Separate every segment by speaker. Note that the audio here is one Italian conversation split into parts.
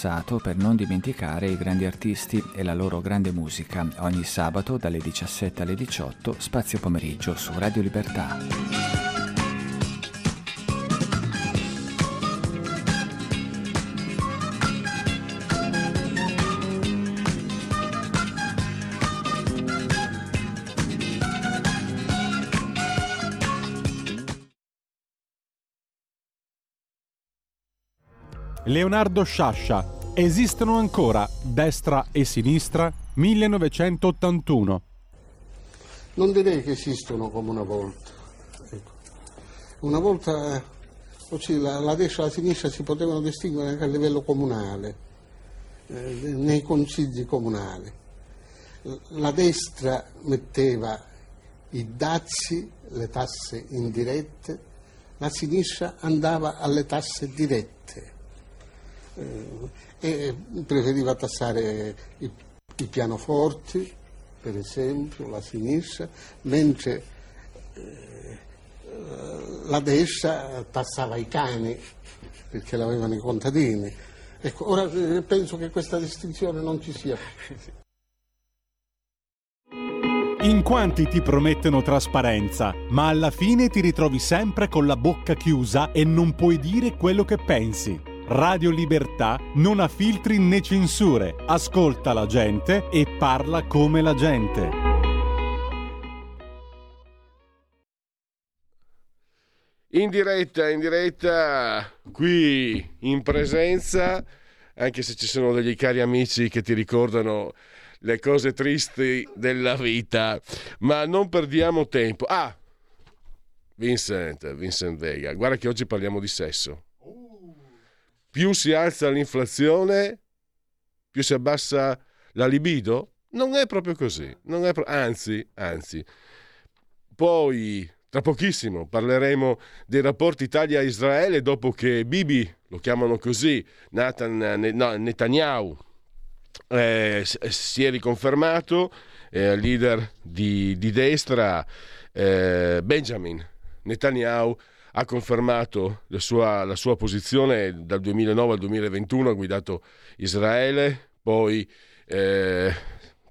Speaker 1: Passato per non dimenticare i grandi artisti e la loro grande musica ogni sabato dalle 17 alle 18 spazio pomeriggio su Radio Libertà.
Speaker 2: Leonardo Sciascia. Esistono ancora destra e sinistra? 1981.
Speaker 3: Non direi che esistono come una volta. Ecco. Una volta così, la, la, destra e la sinistra si potevano distinguere anche a livello comunale, eh, nei consigli comunali. La destra metteva i dazi, le tasse indirette, la sinistra andava alle tasse dirette eh, e preferiva tassare i, i, pianoforti, per esempio, la sinistra, mentre eh, la destra tassava i cani perché l'avevano i contadini. Ecco, ora eh, penso che questa distinzione non ci sia.
Speaker 2: In quanti ti promettono trasparenza, ma alla fine ti ritrovi sempre con la bocca chiusa e non puoi dire quello che pensi. Radio Libertà non ha filtri né censure, ascolta la gente e parla come la gente.
Speaker 4: In diretta, in diretta, qui in presenza, anche se ci sono degli cari amici che ti ricordano le cose tristi della vita, ma non perdiamo tempo. Ah, Vincent, Vincent Vega, guarda che oggi parliamo di sesso più si alza l'inflazione, più si abbassa la libido? Non è proprio così, è pro- anzi, anzi. Poi, tra pochissimo, parleremo dei rapporti Italia-Israele dopo che Bibi, lo chiamano così, Nathan, Netanyahu, eh, si è riconfermato eh, leader di, di destra, eh, Benjamin Netanyahu ha confermato la sua, la sua, posizione dal 2009 al 2021, ha guidato Israele, poi eh,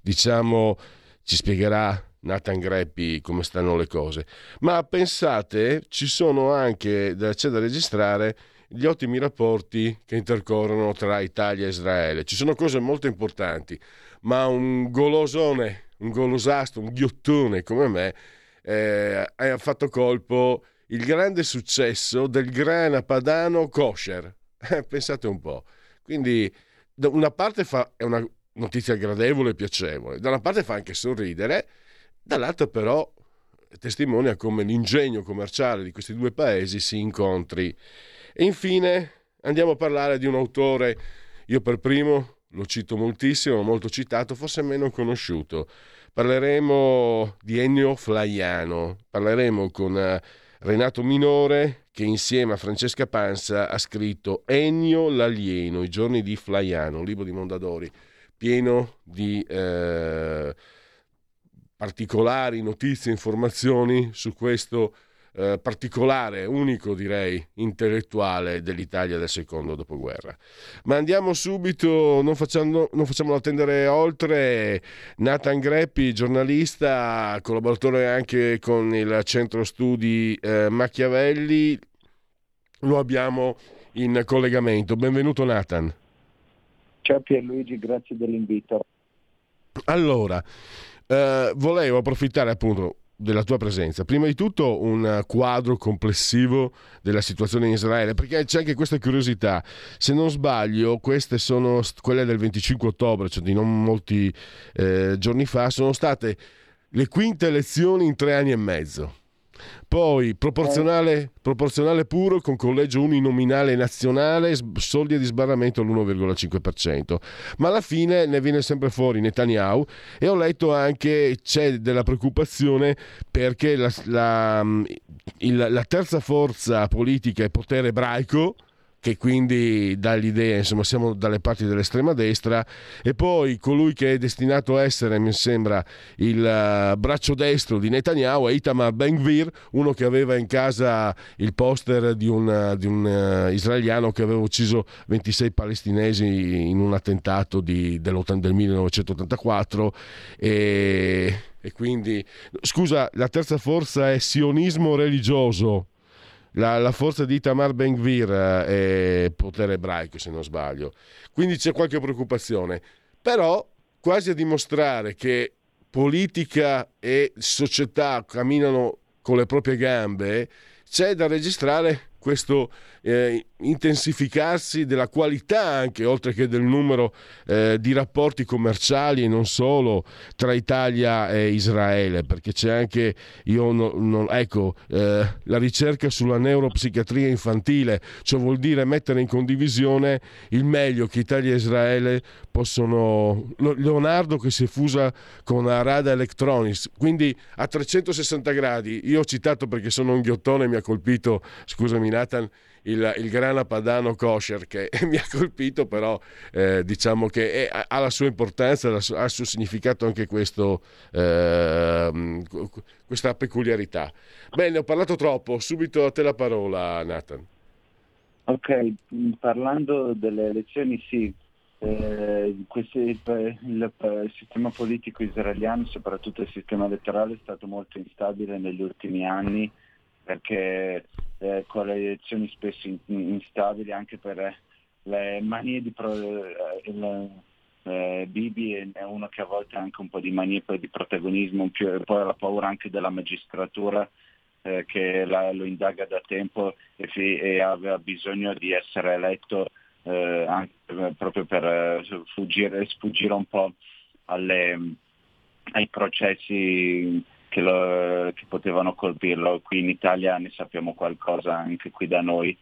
Speaker 4: diciamo ci spiegherà Nathan Greppi come stanno le cose. Ma pensate, ci sono anche, c'è da registrare gli ottimi rapporti che intercorrono tra Italia e Israele. Ci sono cose molto importanti, ma un golosone, un golosastro, un ghiottone come me eh, ha fatto colpo il grande successo del grana padano kosher. Eh, pensate un po'. Quindi da una parte fa, è una notizia gradevole e piacevole, da una parte fa anche sorridere, dall'altra però testimonia come l'ingegno commerciale di questi due paesi si incontri. E infine andiamo a parlare di un autore, io per primo lo cito moltissimo, molto citato, forse meno conosciuto. Parleremo di Ennio Flaiano, parleremo con eh, Renato Minore che insieme a Francesca Panza ha scritto Ennio l'alieno, i giorni di Flaiano, un libro di Mondadori pieno di eh, particolari notizie informazioni su questo eh, particolare, unico direi, intellettuale dell'Italia del secondo dopoguerra. Ma andiamo subito, non, facciamo, non facciamolo attendere oltre, Nathan Greppi, giornalista, collaboratore anche con il centro studi eh, Machiavelli, lo abbiamo in collegamento. Benvenuto Nathan.
Speaker 5: Ciao Pierluigi, grazie dell'invito.
Speaker 4: Allora, eh, volevo approfittare appunto della tua presenza. Prima di tutto un quadro complessivo della situazione in Israele, perché c'è anche questa curiosità. Se non sbaglio, queste sono quelle del 25 ottobre, cioè di non molti eh, giorni fa, sono state le quinte elezioni in tre anni e mezzo. Poi proporzionale, proporzionale, puro con collegio uninominale nazionale, soldi di sbarramento all'1,5%. Ma alla fine ne viene sempre fuori Netanyahu e ho letto anche c'è della preoccupazione perché la, la, il, la terza forza politica è potere ebraico che quindi dà l'idea, insomma, siamo dalle parti dell'estrema destra, e poi colui che è destinato a essere, mi sembra, il uh, braccio destro di Netanyahu è Itamar Ben-Gvir, uno che aveva in casa il poster di un, di un uh, israeliano che aveva ucciso 26 palestinesi in un attentato di, del 1984 e, e quindi, scusa, la terza forza è sionismo religioso la, la forza di Itamar Ben-Gvir eh, è potere ebraico, se non sbaglio. Quindi c'è qualche preoccupazione. Però, quasi a dimostrare che politica e società camminano con le proprie gambe, c'è da registrare questo eh, intensificarsi della qualità anche, oltre che del numero eh, di rapporti commerciali e non solo tra Italia e Israele, perché c'è anche, io non, non, ecco, eh, la ricerca sulla neuropsichiatria infantile, cioè vuol dire mettere in condivisione il meglio che Italia e Israele possono... Leonardo che si è fusa con Arada Electronics, quindi a 360 gradi, io ho citato perché sono un ghiottone mi ha colpito, scusami Nathan, il, il grana padano kosher che mi ha colpito, però eh, diciamo che è, ha la sua importanza, ha il suo significato anche questo, eh, questa peculiarità. Bene, ho parlato troppo, subito a te la parola Nathan.
Speaker 5: Ok, parlando delle elezioni sì, eh, questo, il, il, il, sistema politico israeliano, soprattutto il sistema elettorale, è stato molto instabile negli ultimi anni perché eh, con le elezioni spesso in, instabili anche per le manie di pro, eh, il, eh, Bibi è uno che a volte ha anche un po' di manie di protagonismo, più, e poi la paura anche della magistratura eh, che la, lo indaga da tempo e, fi, e, aveva bisogno di essere eletto eh, anche proprio per eh, fuggire, sfuggire un po' alle, ai processi che, lo, che, potevano colpirlo. Qui in Italia ne sappiamo qualcosa anche qui da noi.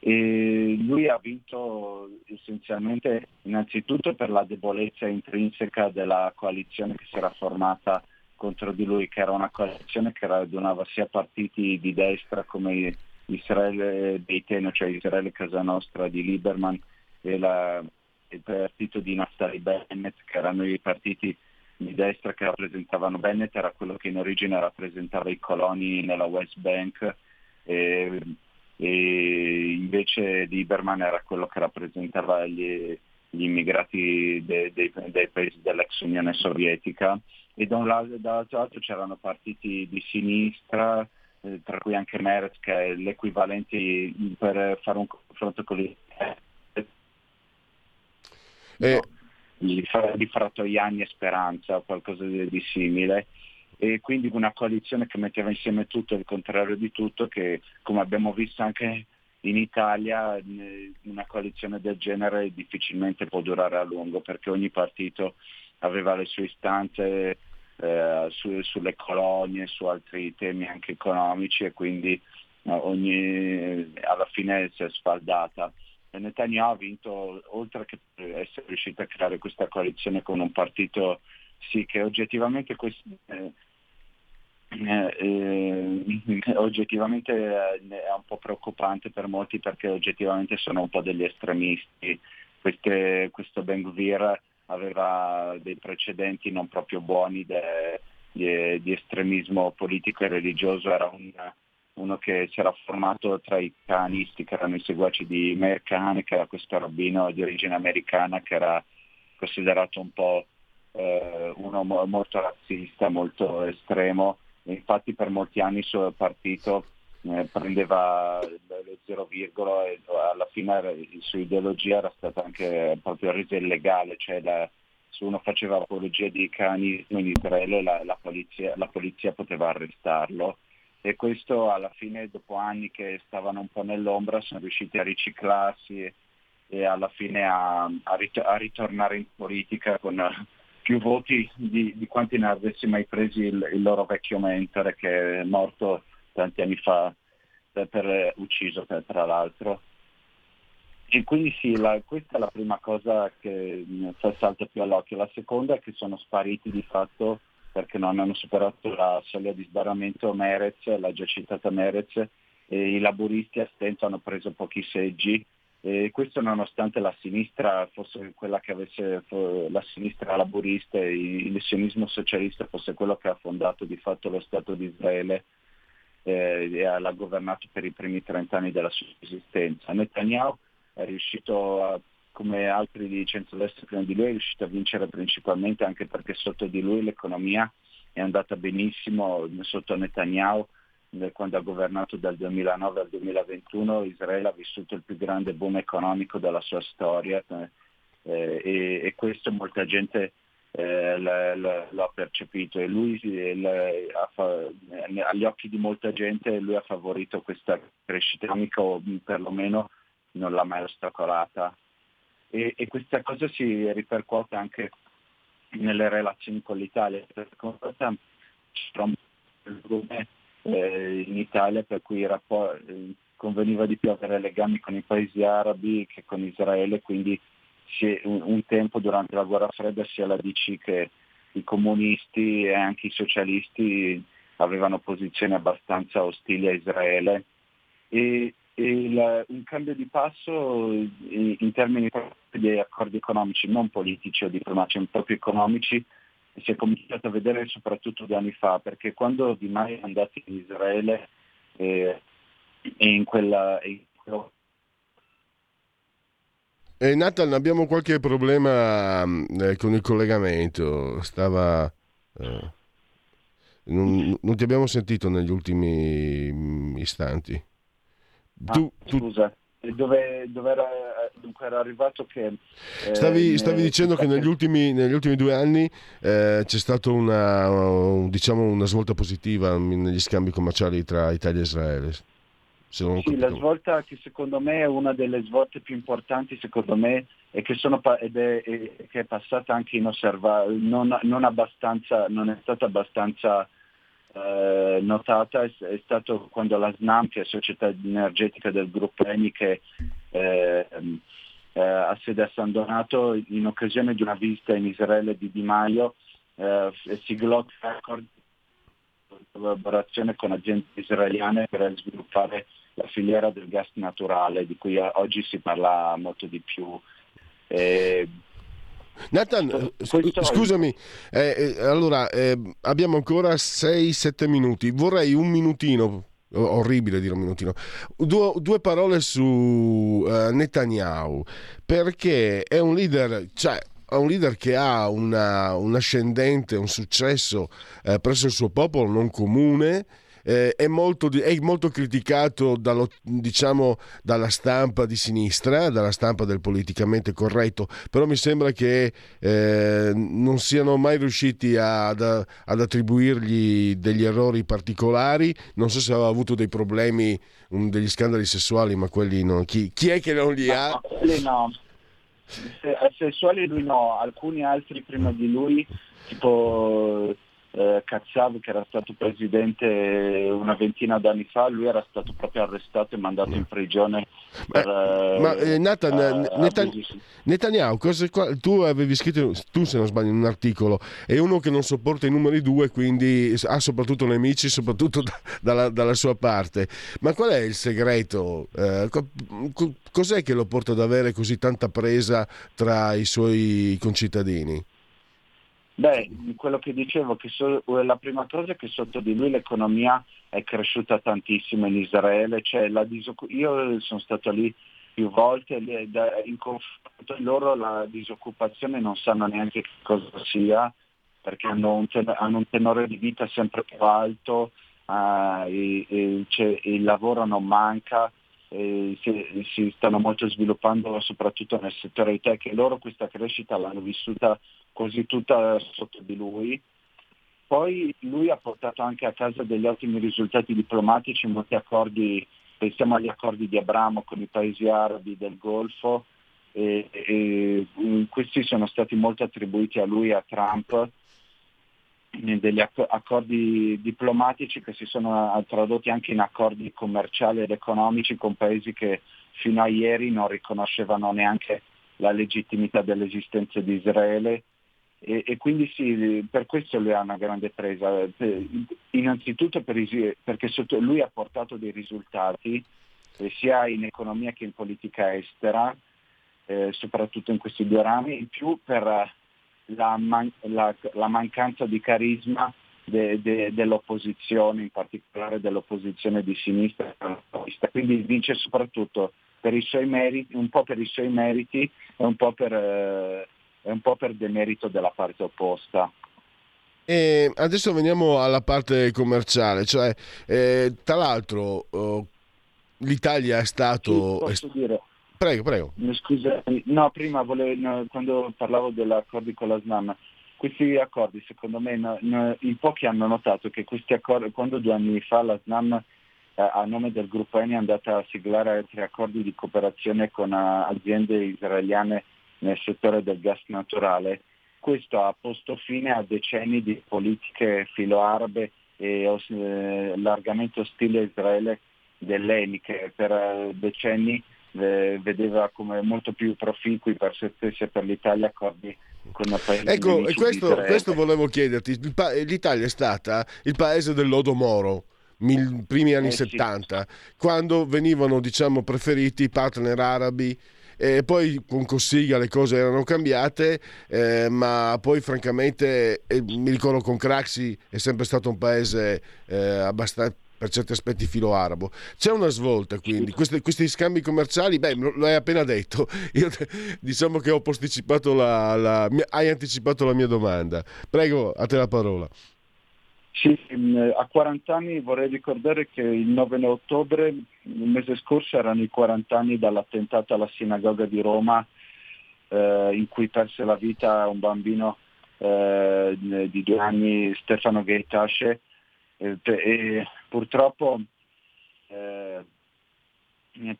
Speaker 5: E lui ha vinto essenzialmente innanzitutto per la debolezza intrinseca della coalizione che si era formata contro di lui, che era una coalizione che radunava sia partiti di destra come Israele Beiteno, cioè Israele Casa Nostra di Lieberman e la, il partito di Naftali Bennett, che erano i partiti di destra che rappresentavano Bennett era quello che in origine rappresentava i coloni nella West Bank e, e invece Lieberman era quello che rappresentava gli, gli immigrati dei, dei, dei, paesi dell'ex Unione Sovietica. E da un lato, dall'altro lato c'erano partiti di sinistra, eh, tra cui anche Meretz che è l'equivalente per fare un confronto con gli... Eh, no di, di e Speranza o qualcosa di, di simile e quindi una coalizione che metteva insieme tutto il contrario di tutto che come abbiamo visto anche in Italia una coalizione del genere difficilmente può durare a lungo perché ogni partito aveva le sue istanze eh, su, sulle colonie, su altri temi anche economici e quindi eh, ogni, alla fine si è sfaldata. Netanyahu ha vinto, oltre che essere riuscito a creare questa coalizione con un partito sì, che oggettivamente, questo, eh, eh, eh oggettivamente eh, è un po' preoccupante per molti perché oggettivamente sono un po' degli estremisti. Queste, questo Ben Gvir aveva dei precedenti non proprio buoni de, de, di estremismo politico e religioso, era un uno che si era formato tra i canisti che erano i seguaci di Meir Khan, che era questo rabbino di origine americana che era considerato un po' eh, uno molto razzista, molto estremo. E infatti per molti anni il suo partito eh, prendeva lo zero virgola e alla fine la sua ideologia era stata anche proprio resa illegale, cioè la, se uno faceva apologia di canismo in Israele la, la, polizia, la polizia poteva arrestarlo e questo alla fine dopo anni che stavano un po' nell'ombra sono riusciti a riciclarsi e, e alla fine a, a, rit- a, ritornare in politica con più voti di, di quanti ne avessi mai presi il, il, loro vecchio mentore che è morto tanti anni fa per, per ucciso per, tra l'altro. E quindi sì, la, questa è la prima cosa che mi fa salto più all'occhio. La seconda è che sono spariti di fatto perché non hanno superato la soglia di sbarramento Merez, l'ha già citata Merez, i laburisti a stento hanno preso pochi seggi e questo nonostante la sinistra fosse quella che avesse, la sinistra laburista e il sionismo socialista fosse quello che ha fondato di fatto lo Stato di Israele eh, e l'ha governato per i primi 30 anni della sua esistenza. Netanyahu è riuscito a, come altri di centrodestra prima di lui, è riuscito a vincere principalmente anche perché sotto di lui l'economia è andata benissimo, sotto Netanyahu quando ha governato dal 2009 al 2021 Israele ha vissuto il più grande boom economico della sua storia eh, e, e, questo molta gente eh, l, l, l'ha percepito e lui l, ha, agli occhi di molta gente lui ha favorito questa crescita economica o perlomeno non l'ha mai ostacolata. E, e questa cosa si ripercuote anche nelle relazioni con l'Italia, eh, in Italia per cui conveniva di più avere legami con i paesi arabi che con Israele, quindi un, un tempo durante la guerra fredda sia la DC che i comunisti e anche i socialisti avevano posizioni abbastanza ostili a Israele. E, il, un cambio di passo in, in termini di accordi economici, non politici o diplomatici, ma proprio economici, si è cominciato a vedere soprattutto due anni fa, perché quando Di Maio è andato in Israele eh, in quella... In quello...
Speaker 4: eh, Nathan, abbiamo qualche problema eh, con il collegamento, stava... Eh, non, non, ti abbiamo sentito negli ultimi mm,
Speaker 5: Ah, tu, Scusa, dove, dove era, dunque era arrivato che...
Speaker 4: Eh, stavi, stavi dicendo che negli ultimi, negli ultimi, due anni eh, c'è stata una, diciamo una svolta positiva negli scambi commerciali tra Italia e Israele.
Speaker 5: Sì, la svolta che secondo me è una delle svolte più importanti, secondo me, e che, sono, ed è, è, che è passata anche inosservata, non, non, non è stata abbastanza eh, notata è, è, stato quando la SNAM, che è società energetica del gruppo Eni, che eh, eh, ha sede a San Donato, in occasione di una visita in Israele di Di Maio, eh, siglò tre accordi di collaborazione con aziende israeliane per sviluppare la filiera del gas naturale, di cui oggi si parla molto di più. Eh,
Speaker 4: Nathan, scusami, eh, eh, allora eh, abbiamo ancora 6-7 minuti, vorrei un minutino, orribile dire un minutino, due, due parole su uh, Netanyahu, perché è un leader, cioè un leader che ha una, un ascendente, un successo eh, presso il suo popolo non comune, eh, è, molto, è, molto, criticato dallo, diciamo, dalla stampa di sinistra, dalla stampa del politicamente corretto, però mi sembra che eh, non siano mai riusciti ad, ad, attribuirgli degli errori particolari, non so se aveva avuto dei problemi, un, degli scandali sessuali, ma quelli no. Chi, chi è che non li ha?
Speaker 5: No, quelli no. Sessuali lui no, alcuni altri prima di lui, tipo eh, Cazzav che era stato presidente una ventina d'anni fa, lui era stato proprio arrestato e mandato in prigione. Per,
Speaker 4: eh, ma eh, Nathan, eh, Netan- Netanyahu, cosa, tu avevi scritto, tu se non sbaglio, un articolo, è uno che non sopporta i numeri due, quindi ha soprattutto nemici, soprattutto da, dalla, dalla, sua parte. Ma qual è il segreto? Eh, cos'è che lo porta ad avere così tanta presa tra i suoi concittadini?
Speaker 5: Beh, quello che dicevo, che so, la prima cosa è che sotto di lui l'economia è cresciuta tantissimo in Israele, cioè disoccup- io sono stato lì più volte, in confronto loro la disoccupazione non sanno neanche cosa sia, perché hanno un, ten- hanno un tenore di vita sempre più alto, uh, e, e, cioè, il lavoro non manca, si, si, stanno molto sviluppando soprattutto nel settore tech e loro questa crescita l'hanno vissuta quasi tutta sotto di lui. Poi lui ha portato anche a casa degli ottimi risultati diplomatici, molti accordi, pensiamo agli accordi di Abramo con i paesi arabi del Golfo, e, e questi sono stati molto attribuiti a lui e a Trump degli accordi diplomatici che si sono tradotti anche in accordi commerciali ed economici con paesi che fino a ieri non riconoscevano neanche la legittimità dell'esistenza di Israele e, e quindi sì, per questo lui ha una grande presa, innanzitutto per, perché sotto, lui ha portato dei risultati eh, sia in economia che in politica estera, eh, soprattutto in questi due rami, in più per la, man- la, la mancanza di carisma de- de- dell'opposizione, in particolare dell'opposizione di sinistra. Quindi vince soprattutto meriti, un po' per i suoi meriti e un po' per, eh, un po per demerito della parte opposta.
Speaker 4: E adesso veniamo alla parte commerciale, cioè eh, tra l'altro oh, l'Italia è stato...
Speaker 5: Sì, posso dire,
Speaker 4: Prego, prego.
Speaker 5: Scusa, no, prima volevo, no, quando parlavo dell'accordi con la SNAM, questi accordi secondo me no, no, in pochi hanno notato che questi accordi, quando due anni fa la SNAM eh, a nome del gruppo ENI è andata a siglare altri accordi di cooperazione con uh, aziende israeliane nel settore del gas naturale, questo ha posto fine a decenni di politiche filo-arabe e eh, largamente ostili a Israele dell'ENI che per uh, decenni vedeva come molto più proficui per se stessi e per l'Italia accordi con i paesi
Speaker 4: Ecco, e questo, questo, volevo chiederti, l'Italia è stata il paese del lodo moro mil, primi anni eh, 70, sì. quando venivano diciamo, preferiti i partner arabi e poi con Cossiga le cose erano cambiate, eh, ma poi francamente eh, mi ricordo con Craxi è sempre stato un paese eh, abbastanza per certi aspetti filo arabo. C'è una svolta quindi, questi, questi scambi commerciali, beh, lo hai appena detto, io diciamo che ho posticipato la, la, hai anticipato la mia domanda. Prego, a te la parola.
Speaker 5: Sì, mm, a 40 anni vorrei ricordare che il 9 ottobre, il mese scorso, erano i 40 anni dall'attentato alla sinagoga di Roma eh, in cui perse la vita un bambino eh, di due anni, Stefano Gaitasce, eh, e purtroppo eh,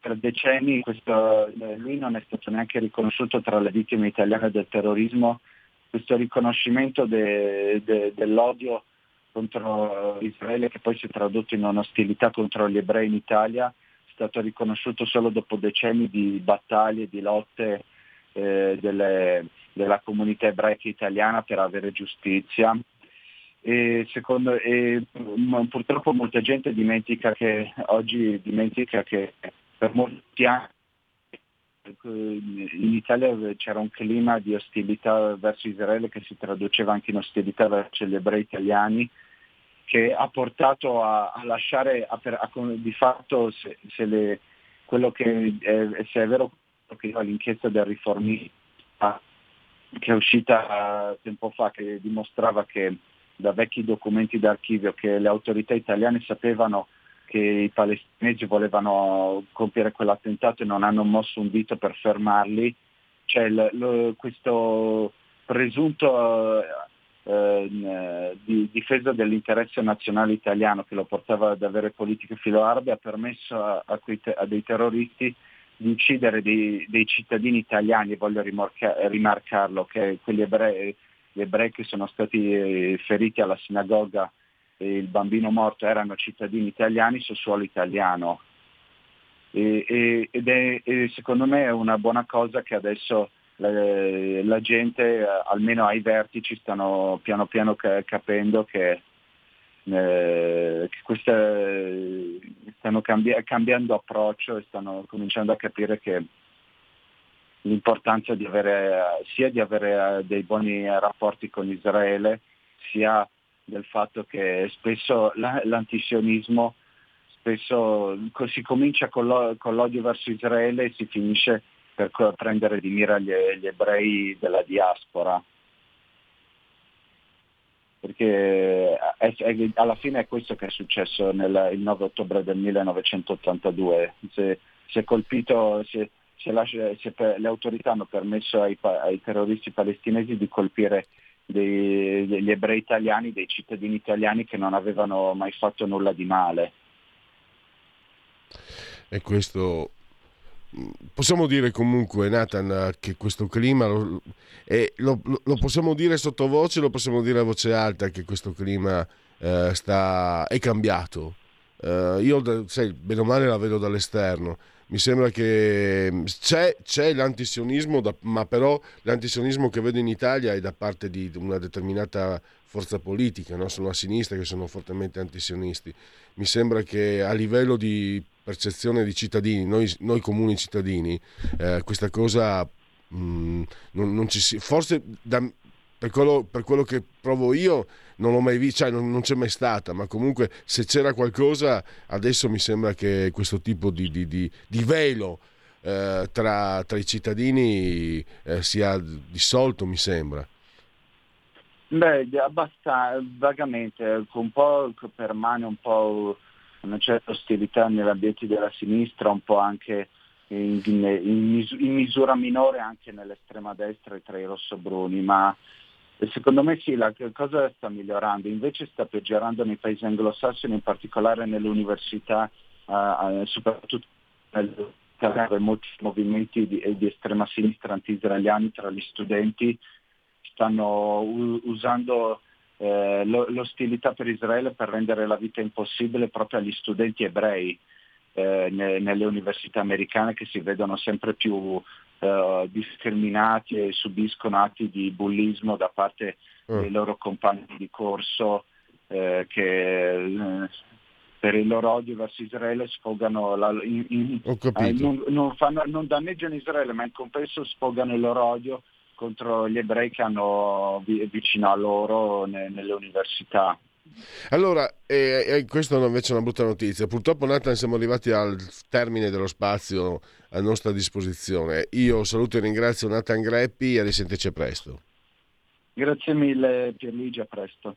Speaker 5: per decenni questo, eh, lui non è stato neanche riconosciuto tra le vittime italiane del terrorismo, questo riconoscimento de, de, dell'odio contro Israele che poi si è tradotto in un'ostilità contro gli ebrei in Italia, è stato riconosciuto solo dopo decenni di battaglie, di lotte eh, delle, della comunità ebraica italiana per avere giustizia. E, secondo, e purtroppo molta gente dimentica che oggi dimentica che per molti anni in Italia c'era un clima di ostilità verso Israele che si traduceva anche in ostilità verso gli ebrei italiani che ha portato a, a lasciare a, a, di fatto se, se, le, che è, se è vero che l'inchiesta del riformista che è uscita tempo fa che dimostrava che da vecchi documenti d'archivio che le autorità italiane sapevano che i palestinesi volevano compiere quell'attentato e non hanno mosso un dito per fermarli. C'è lo, questo presunto eh, eh, di difesa dell'interesse nazionale italiano che lo portava ad avere politiche filo-arabe ha permesso a, a, quei, a, dei terroristi di uccidere dei, dei cittadini italiani, voglio rimorca, rimarcarlo, che quelli ebrei gli ebrei che sono stati eh, feriti alla sinagoga il bambino morto erano cittadini italiani su suolo italiano. E, e, ed è, e secondo me è una buona cosa che adesso la, la gente, almeno ai vertici, stanno piano piano capendo che, eh, che questa, stanno cambi- cambiando approccio e stanno cominciando a capire che l'importanza di avere, sia di avere eh, dei buoni rapporti con Israele, sia del fatto che spesso l'antisionismo spesso si comincia con, l'odio verso Israele e si finisce per prendere di mira gli, gli ebrei della diaspora. Perché è, è, alla fine è questo che è successo nel, il 9 ottobre del 1982. Si, si è colpito, si è, lascia, le autorità hanno permesso ai, ai, terroristi palestinesi di colpire dei, degli ebrei italiani, dei cittadini italiani che non avevano mai fatto nulla di male.
Speaker 4: E questo possiamo dire comunque, Nathan, che questo clima lo, è, lo, lo, possiamo dire sottovoce, lo possiamo dire a voce alta che questo clima eh, sta, è cambiato. Eh, io, sai, bene o male la vedo dall'esterno. Mi sembra che c'è, c'è l'antisionismo, da, ma però l'antisionismo che vedo in Italia è da parte di una determinata forza politica, no? sono a sinistra che sono fortemente antisionisti. Mi sembra che a livello di percezione di cittadini, noi, noi comuni cittadini, eh, questa cosa mh, mm, non, non, ci si... Forse da, per, quello, per, quello, che provo io non l'ho mai visto, cioè non, non, c'è mai stata, ma comunque se c'era qualcosa adesso mi sembra che questo tipo di, di, di, di velo eh, tra, tra, i cittadini eh, sia dissolto, mi sembra.
Speaker 5: Beh, abbastanza, vagamente, un po' permane un po' una certa ostilità nell'ambiente della sinistra, un po' anche in, in, in, misura minore anche nell'estrema destra e tra i rossobruni, ma secondo me sì, la cosa sta migliorando, invece sta peggiorando nei paesi anglosassoni, in particolare nelle università, uh, soprattutto nel molti movimenti di, di, estrema sinistra anti-israeliani tra gli studenti stanno u- usando eh, l'ostilità per Israele per rendere la vita impossibile proprio agli studenti ebrei eh, ne, nelle università americane che si vedono sempre più eh, discriminati e subiscono atti di bullismo da parte mm. dei loro compagni di corso eh, che eh, per il loro odio verso Israele sfogano la, in, in, eh, non, non, fanno, non danneggiano Israele ma in compenso sfogano il loro odio contro gli ebrei che hanno vicino a loro ne, nelle università.
Speaker 4: Allora, eh, eh, questa è una brutta notizia. Purtroppo, Nathan, siamo arrivati al termine dello spazio a nostra disposizione. Io saluto e ringrazio Nathan Greppi e a risentirci presto.
Speaker 5: Grazie mille, Pierluigi, a presto.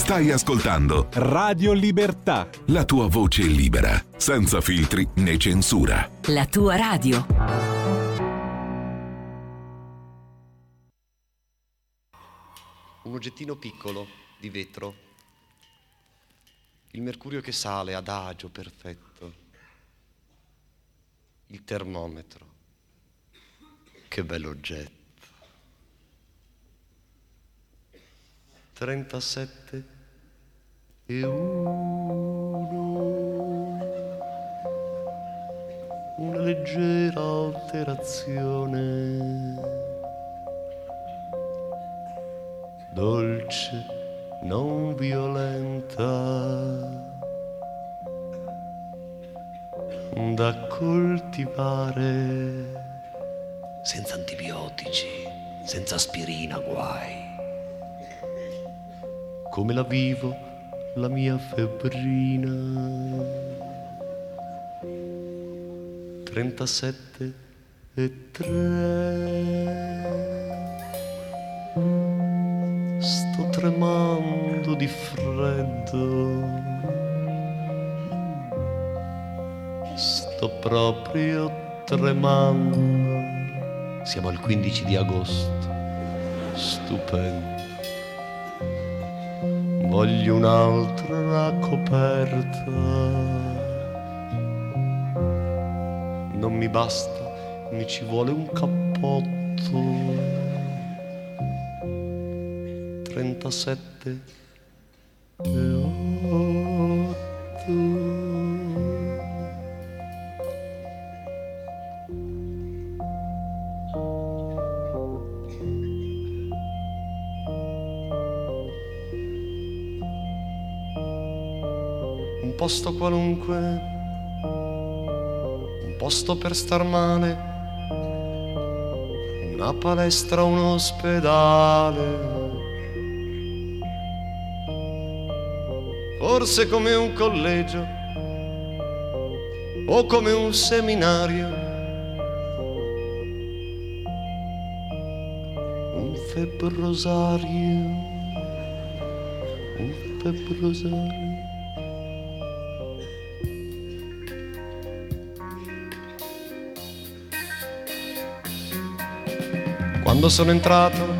Speaker 6: Stai ascoltando
Speaker 2: Radio Libertà.
Speaker 6: La tua voce libera, senza filtri né censura.
Speaker 7: La tua radio.
Speaker 8: Un oggettino piccolo di vetro. Il mercurio che sale adagio, perfetto. Il termometro. Che bell'oggetto. 37 e uno. Una leggera alterazione, dolce, non violenta, da coltivare senza antibiotici, senza aspirina, guai. Come la vivo? la mia febbrina. 37 e 3. Sto tremando di freddo. Sto proprio tremando. Siamo al 15 di agosto. Stupendo voglio un'altra coperta. Non mi basta, mi ci vuole un cappotto. 37 e posto qualunque posto per star male, una palestra, un ospedale. Forse come un collegio o come un seminario. Un febbrosario, un febbrosario. Quando sono entrato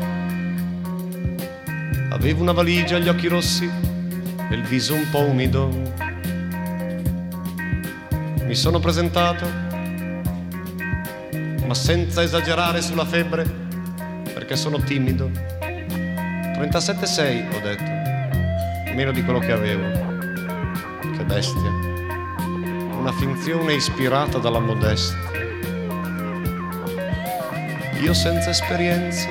Speaker 8: avevo una valigia, gli occhi rossi e il viso un po' umido. Mi sono presentato, ma senza esagerare sulla febbre, perché sono timido. 37,6 ho detto, meno di quello che avevo. Che bestia. Una finzione ispirata dalla modestia io senza esperienza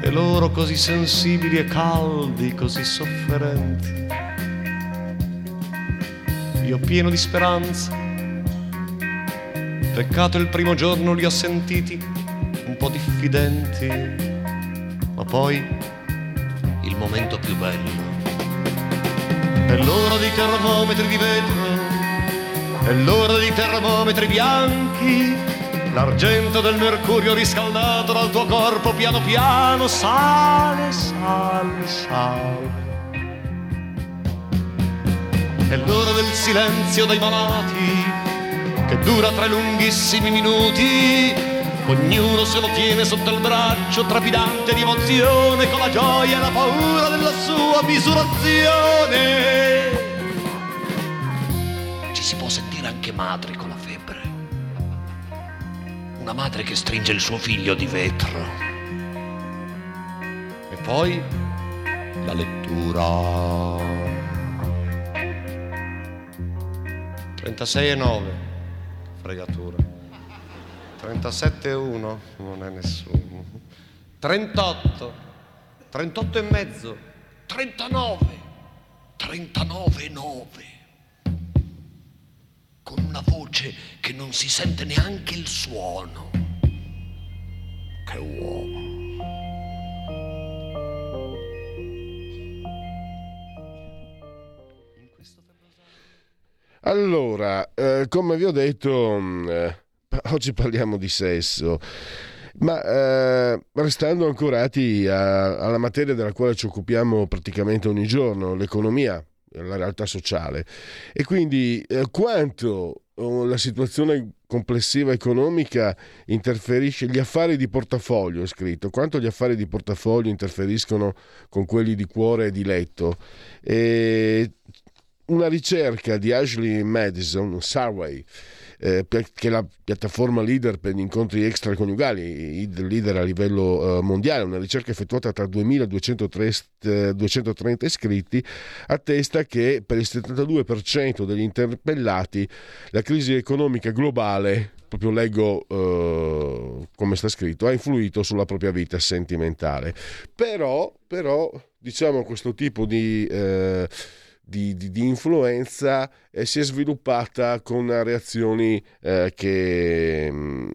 Speaker 8: e loro così sensibili e caldi, così sofferenti. Io pieno di speranza, peccato il primo giorno li ho sentiti un po' diffidenti, ma poi il momento più bello è l'ora dei termometri di vetro, è l'ora dei termometri bianchi L'argento del mercurio riscaldato dal tuo corpo piano piano sale, sale, sale. È l'ora del silenzio dei malati che dura tre lunghissimi minuti. Ognuno se lo tiene sotto il braccio, trepidante di emozione, con la gioia e la paura della sua misurazione. Ci si può sentire anche madre con la una madre che stringe il suo figlio di vetro. E poi la lettura. 36 e 9, fregatura. 37 e 1, non è nessuno. 38, 38 e mezzo, 39, 39 e 9 con una voce che non si sente neanche il suono. Che uomo.
Speaker 4: Allora, eh, come vi ho detto, mm, eh, oggi parliamo di sesso, ma eh, restando ancorati a, alla materia della quale ci occupiamo praticamente ogni giorno, l'economia la realtà sociale. E quindi eh, quanto oh, la situazione complessiva economica interferisce, gli affari di portafoglio è scritto, quanto gli affari di portafoglio interferiscono con quelli di cuore e di letto. E una ricerca di Ashley Madison, Survey, eh, che è la piattaforma leader per gli incontri extraconiugali, leader a livello eh, mondiale, una ricerca effettuata tra 2.230 eh, iscritti, attesta che per il 72% degli interpellati la crisi economica globale proprio leggo uh, come sta scritto, ha influito sulla propria vita sentimentale. Però, però diciamo, questo tipo di... Uh, di, di, di influenza eh, si è sviluppata con reazioni eh, che, mm,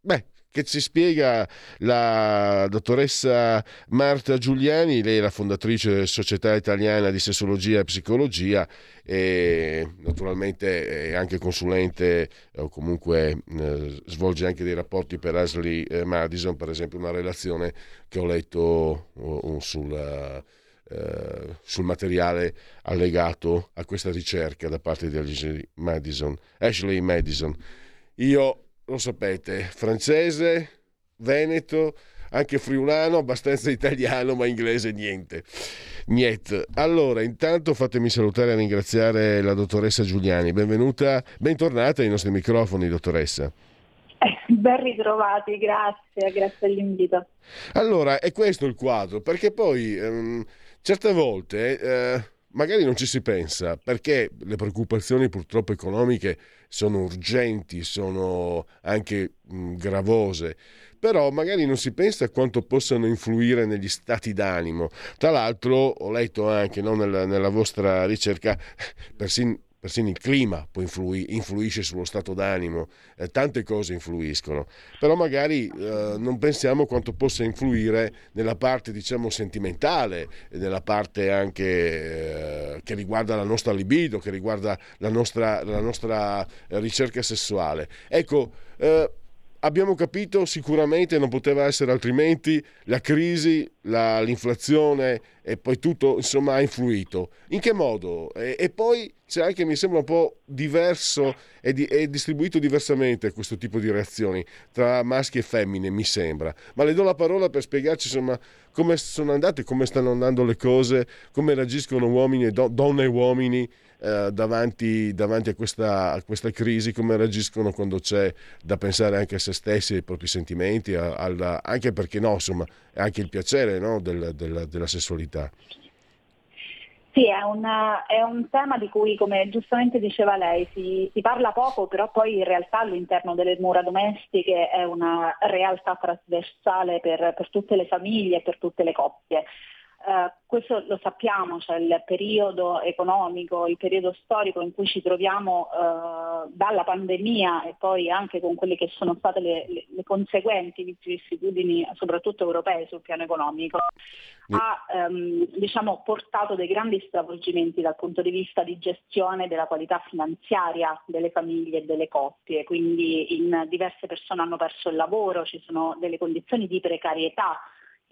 Speaker 4: beh, che ci spiega la dottoressa Marta Giuliani, lei è la fondatrice della Società Italiana di Sessologia e Psicologia e naturalmente è anche consulente o comunque eh, svolge anche dei rapporti per Ashley eh, Madison, per esempio una relazione che ho letto uh, sul eh, sul materiale allegato a questa ricerca da parte di Ashley Madison. Ashley Madison. Io, lo sapete, francese, veneto, anche friulano, abbastanza italiano, ma inglese niente. Niente. Allora, intanto fatemi salutare e ringraziare la dottoressa Giuliani. Benvenuta, bentornata ai nostri microfoni, dottoressa.
Speaker 7: Ben ritrovati, grazie, grazie all'invito.
Speaker 4: Allora, è questo il quadro, perché poi ehm, Certe volte eh, magari non ci si pensa perché le preoccupazioni purtroppo economiche sono urgenti, sono anche mh, gravose, però magari non si pensa a quanto possano influire negli stati d'animo. Tra l'altro ho letto anche no, nella, nella, vostra ricerca, persino persino il clima influi, influisce sullo stato d'animo, eh, tante cose influiscono, però magari eh, non pensiamo quanto possa influire nella parte diciamo sentimentale, nella parte anche eh, che riguarda la nostra libido, che riguarda la nostra, la nostra ricerca sessuale. Ecco, eh, abbiamo capito sicuramente non poteva essere altrimenti la crisi, la, l'inflazione e poi tutto insomma ha influito. In che modo? E, e poi c'è anche, mi sembra un po' diverso e, di, distribuito diversamente questo tipo di reazioni tra maschi e femmine, mi sembra. Ma le do la parola per spiegarci insomma come sono andate, come stanno andando le cose, come reagiscono uomini e do, donne e uomini eh, davanti, davanti a, questa, a, questa, crisi, come reagiscono quando c'è da pensare anche a se stessi, ai propri sentimenti, a, a, anche perché no, insomma, anche il piacere no, del, del, della sessualità.
Speaker 7: Sì, è, una, è, un tema di cui, come giustamente diceva lei, si, si, parla poco, però poi in realtà all'interno delle mura domestiche è una realtà trasversale per, per tutte le famiglie e per tutte le coppie. Uh, questo lo sappiamo, cioè il periodo economico, il periodo storico in cui ci troviamo uh, dalla pandemia e poi anche con quelle che sono state le, le, le conseguenti vicissitudini, soprattutto europee sul piano economico, ha um, diciamo, portato dei grandi stravolgimenti dal punto di vista di gestione della qualità finanziaria delle famiglie e delle coppie, quindi in diverse persone hanno perso il lavoro, ci sono delle condizioni di precarietà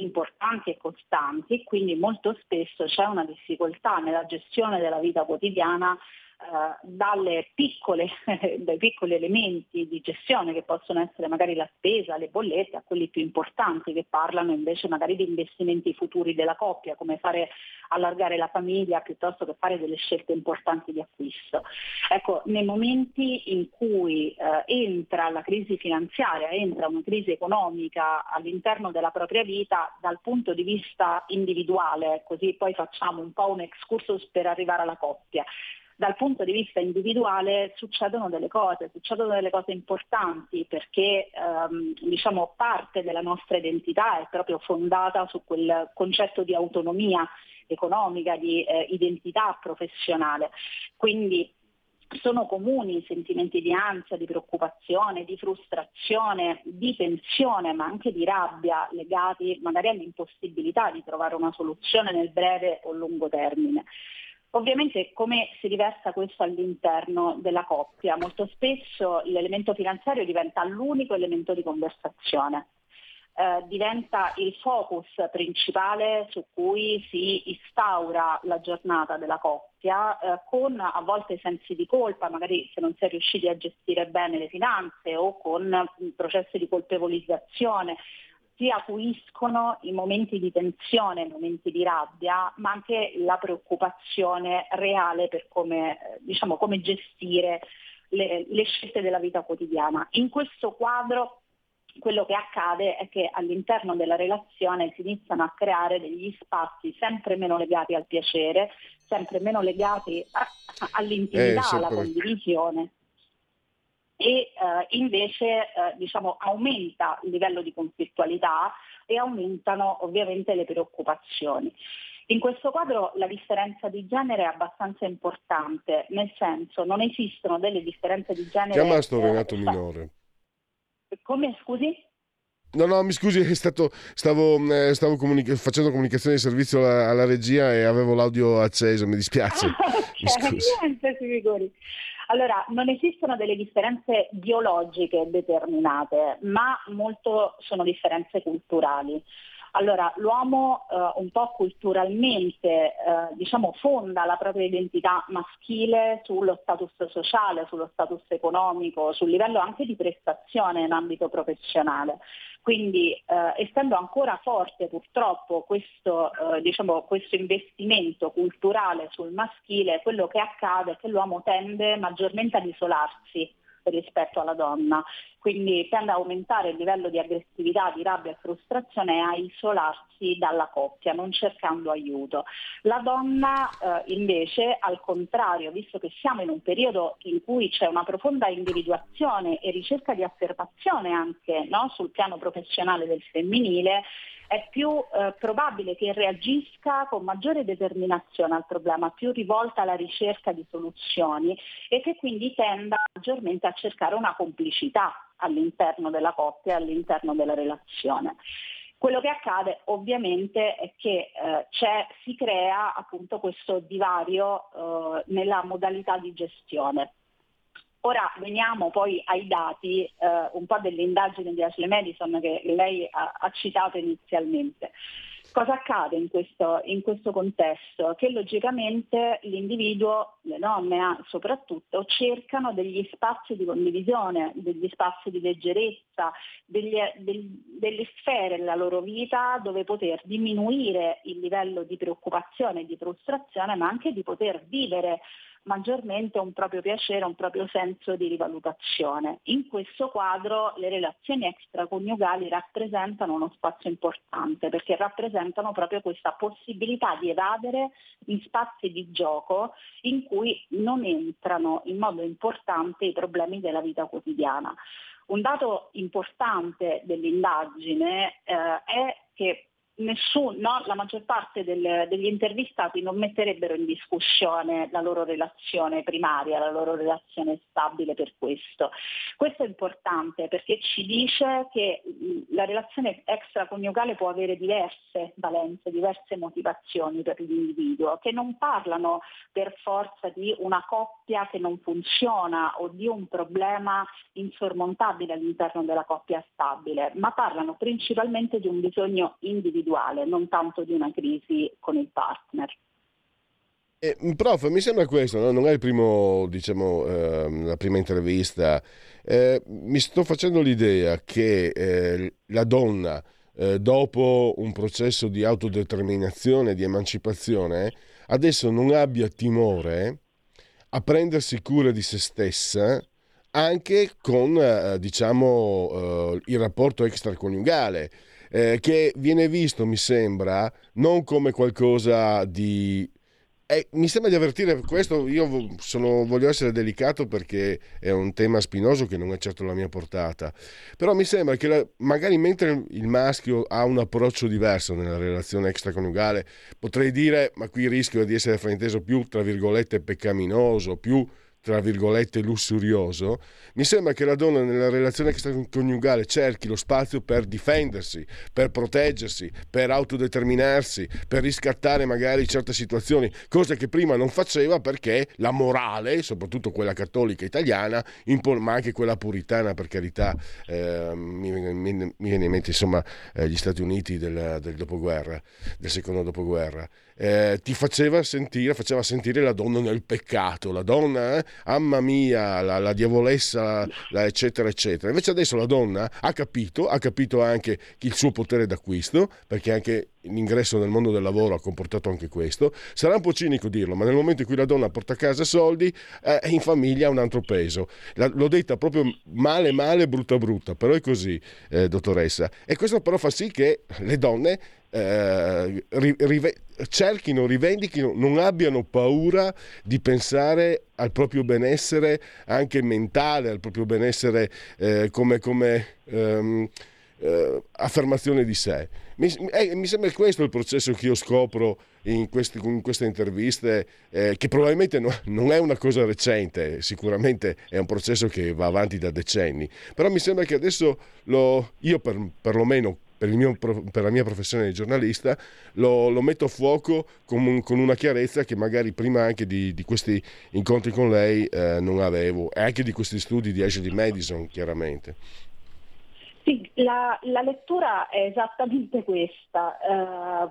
Speaker 7: importanti e costanti, quindi molto spesso c'è una difficoltà nella gestione della vita quotidiana eh, piccole, dai piccoli elementi di gestione che possono essere magari la spesa, le bollette, a quelli più importanti che parlano invece magari di investimenti futuri della coppia, come fare allargare la famiglia piuttosto che fare delle scelte importanti di acquisto. Ecco, nei momenti in cui eh, entra la crisi finanziaria, entra una crisi economica all'interno della propria vita, dal punto di vista individuale, così poi facciamo un po' un excursus per arrivare alla coppia dal punto di vista individuale succedono delle cose, succedono delle cose importanti perché ehm, diciamo, parte della nostra identità è proprio fondata su quel concetto di autonomia economica, di eh, identità professionale. Quindi sono comuni sentimenti di ansia, di preoccupazione, di frustrazione, di tensione, ma anche di rabbia legati magari all'impossibilità di trovare una soluzione nel breve o lungo termine. Ovviamente come si riversa questo all'interno della coppia? Molto spesso l'elemento finanziario diventa l'unico elemento di conversazione. Eh, diventa il focus principale su cui si instaura la giornata della coppia eh, con a volte sensi di colpa, magari se non si è riusciti a gestire bene le finanze o con processi di colpevolizzazione si acuiscono i momenti di tensione, i momenti di rabbia, ma anche la preoccupazione reale per come, diciamo, come gestire le, le scelte della vita quotidiana. In questo quadro quello che accade è che all'interno della relazione si iniziano a creare degli spazi sempre meno legati al piacere, sempre meno legati all'intimità, eh, alla condivisione e eh, invece eh, diciamo, aumenta il livello di conflittualità e aumentano ovviamente le preoccupazioni. In questo quadro la differenza di genere è abbastanza importante, nel senso non esistono delle differenze di genere.
Speaker 4: Chiama sto Renato Minore.
Speaker 7: Come scusi?
Speaker 4: No, no, mi scusi, stato, stavo, eh, stavo comunica- facendo comunicazione di servizio alla, alla, regia e avevo l'audio acceso, mi dispiace.
Speaker 7: ok, niente, si figuri. Allora, non esistono delle differenze biologiche determinate, ma molto sono differenze culturali. Allora, l'uomo eh, un po' culturalmente eh, diciamo, fonda la propria identità maschile sullo status sociale, sullo status economico, sul livello anche di prestazione in ambito professionale. Quindi eh, essendo ancora forte purtroppo questo, eh, diciamo, questo, investimento culturale sul maschile, quello che accade è che l'uomo tende maggiormente ad isolarsi rispetto alla donna quindi tende a aumentare il livello di aggressività, di rabbia e frustrazione e a isolarsi dalla coppia, non cercando aiuto. La donna eh, invece, al contrario, visto che siamo in un periodo in cui c'è una profonda individuazione e ricerca di affermazione anche no, sul piano professionale del femminile, è più eh, probabile che reagisca con maggiore determinazione al problema, più rivolta alla ricerca di soluzioni e che quindi tenda maggiormente a cercare una complicità all'interno della coppia, all'interno della relazione. Quello che accade ovviamente è che eh, si crea appunto questo divario eh, nella modalità di gestione. Ora veniamo poi ai dati eh, un po' delle indagini di Ashley Madison che lei ha, ha citato inizialmente. Cosa accade in questo, in questo, contesto? Che logicamente l'individuo, le donne soprattutto, cercano degli spazi di condivisione, degli spazi di leggerezza, degli, del, delle sfere nella loro vita dove poter diminuire il livello di preoccupazione e di frustrazione, ma anche di poter vivere maggiormente un proprio piacere, un proprio senso di rivalutazione. In questo quadro le relazioni extraconiugali rappresentano uno spazio importante perché rappresentano proprio questa possibilità di evadere in spazi di gioco in cui non entrano in modo importante i problemi della vita quotidiana. Un dato importante dell'indagine eh, è che nessun, no, la maggior parte del, degli intervistati non metterebbero in discussione la loro relazione primaria, la loro relazione stabile per questo. Questo è importante perché ci dice che la relazione extraconiugale può avere diverse valenze, diverse motivazioni per l'individuo, che non parlano per forza di una coppia che non funziona o di un problema insormontabile all'interno della coppia stabile, ma parlano principalmente di un bisogno individuale non tanto di una crisi con il partner.
Speaker 4: Eh, prof, mi sembra questo, no? non è primo, diciamo, eh, la prima intervista. Eh, mi sto facendo l'idea che eh, la donna, eh, dopo un processo di autodeterminazione, di emancipazione, adesso non abbia timore a prendersi cura di se stessa anche con, eh, diciamo, il rapporto extraconiugale eh, che viene visto, mi sembra, non come qualcosa di... Eh, mi sembra di avvertire questo, io sono, voglio essere delicato perché è un tema spinoso che non è certo la mia portata, però mi sembra che la, magari mentre il maschio ha un approccio diverso nella relazione extraconiugale, potrei dire, ma qui rischio di essere frainteso più, tra virgolette, peccaminoso, più tra virgolette lussurioso, mi sembra che la donna nella relazione extraconiugale cerchi lo spazio per difendersi, per proteggersi, per autodeterminarsi, per riscattare magari certe situazioni, cose che prima non faceva perché la morale, soprattutto quella cattolica italiana, ma anche quella puritana per carità, eh, mi, mi, mi, viene in mente insomma eh, gli Stati Uniti del, del dopoguerra, del secondo dopoguerra, eh, ti faceva sentire, faceva sentire la donna nel peccato, la donna, eh, mamma mia, la, la diavolessa, la, eccetera, eccetera. Invece adesso la donna ha capito, ha capito anche il suo potere d'acquisto, perché anche l'ingresso nel mondo del lavoro ha comportato anche questo. Sarà un po' cinico dirlo, ma nel momento in cui la donna porta a casa soldi, eh, in famiglia ha un altro peso. La, l'ho detta proprio male, male, brutta, brutta, però è così, eh, dottoressa. E questo però fa sì che le donne eh, rive- cerchino, rivendichino, non abbiano paura di pensare al proprio benessere anche mentale, al proprio benessere eh, come, come ehm, eh, affermazione di sé. Mi, eh, mi, sembra questo il processo che io scopro in, questi, in queste interviste, eh, che probabilmente no, non è una cosa recente, sicuramente è un processo che va avanti da decenni, però mi sembra che adesso lo, io per, perlomeno per, mio, per, la mia professione di giornalista, lo, lo metto a fuoco con, con, una chiarezza che magari prima anche di, di questi incontri con lei eh, non avevo, e anche di questi studi di Ashley Madison, chiaramente.
Speaker 7: Sì, la, la, lettura è esattamente questa, eh,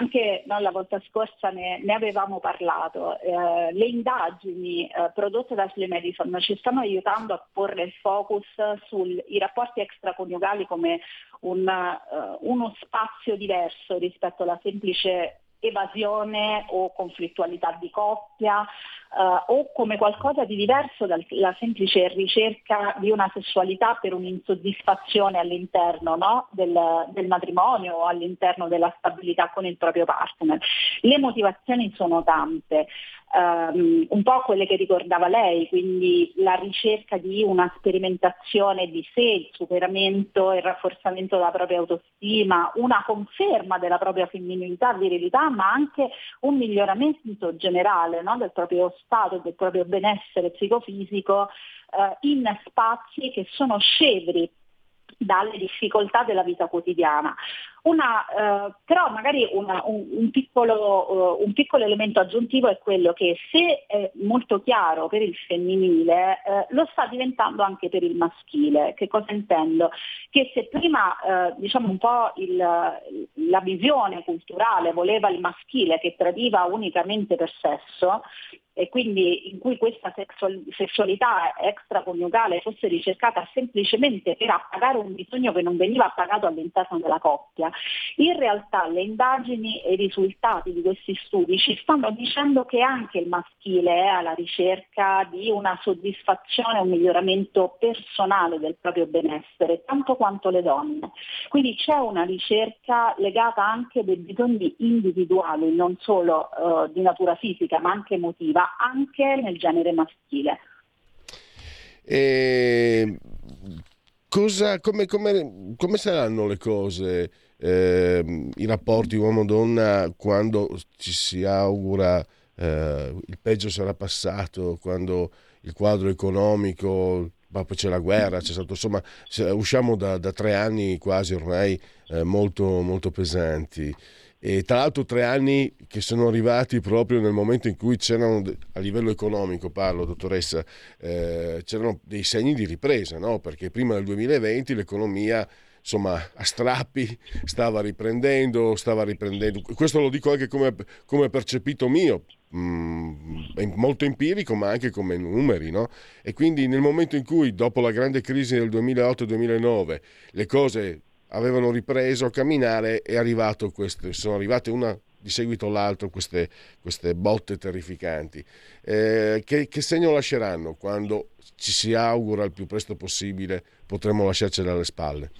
Speaker 7: anche no, la volta scorsa ne, ne avevamo parlato, eh, le indagini eh, prodotte da Ashley Madison ci stanno aiutando a porre il focus sui rapporti extraconiugali come un, uh, uno spazio diverso rispetto alla semplice evasione o conflittualità di coppia uh, o come qualcosa di diverso dalla semplice ricerca di una sessualità per un'insoddisfazione all'interno no? del, del, matrimonio o all'interno della stabilità con il proprio partner. Le motivazioni sono tante, um, un po' quelle che ricordava lei, quindi la ricerca di una sperimentazione di sé, il superamento e il rafforzamento della propria autostima, una conferma della propria femminilità, virilità, ma anche un miglioramento generale no? del proprio stato, del proprio benessere psicofisico eh, in spazi che sono scevri dalle difficoltà della vita quotidiana. Una, eh, però magari una, un, un, piccolo, uh, un, piccolo, elemento aggiuntivo è quello che se è molto chiaro per il femminile, eh, lo sta diventando anche per il maschile. Che cosa intendo? Che se prima eh, diciamo un po' il, la visione culturale voleva il maschile che tradiva unicamente per sesso, e quindi in cui questa sessualità extraconiugale fosse ricercata semplicemente per appagare un bisogno che non veniva appagato all'interno della coppia, in realtà le indagini e i risultati di questi studi ci stanno dicendo che anche il maschile è alla ricerca di una soddisfazione, un miglioramento personale del proprio benessere, tanto quanto le donne. Quindi c'è una ricerca legata anche dei bisogni individuali, non solo uh, di natura fisica, ma anche emotiva, anche nel genere maschile.
Speaker 4: E cosa, come, come, come, saranno le cose eh, i rapporti uomo-donna quando ci si augura eh, il peggio sarà passato, quando il quadro economico, ma poi c'è la guerra, c'è stato, insomma, usciamo da, da tre anni quasi ormai eh, molto, molto pesanti. E tra l'altro tre anni che sono arrivati proprio nel momento in cui c'erano, a livello economico parlo dottoressa, eh, c'erano dei segni di ripresa, no? perché prima del 2020 l'economia insomma a strappi stava riprendendo, stava riprendendo. Questo lo dico anche come, come percepito mio, mm, molto empirico ma anche come numeri. No? E quindi nel momento in cui dopo la grande crisi del 2008-2009 le cose avevano ripreso a camminare questo, sono arrivate una di seguito all'altro queste, queste botte terrificanti. Eh, che, che, segno lasceranno quando ci si augura il più presto possibile potremo lasciarcele alle spalle?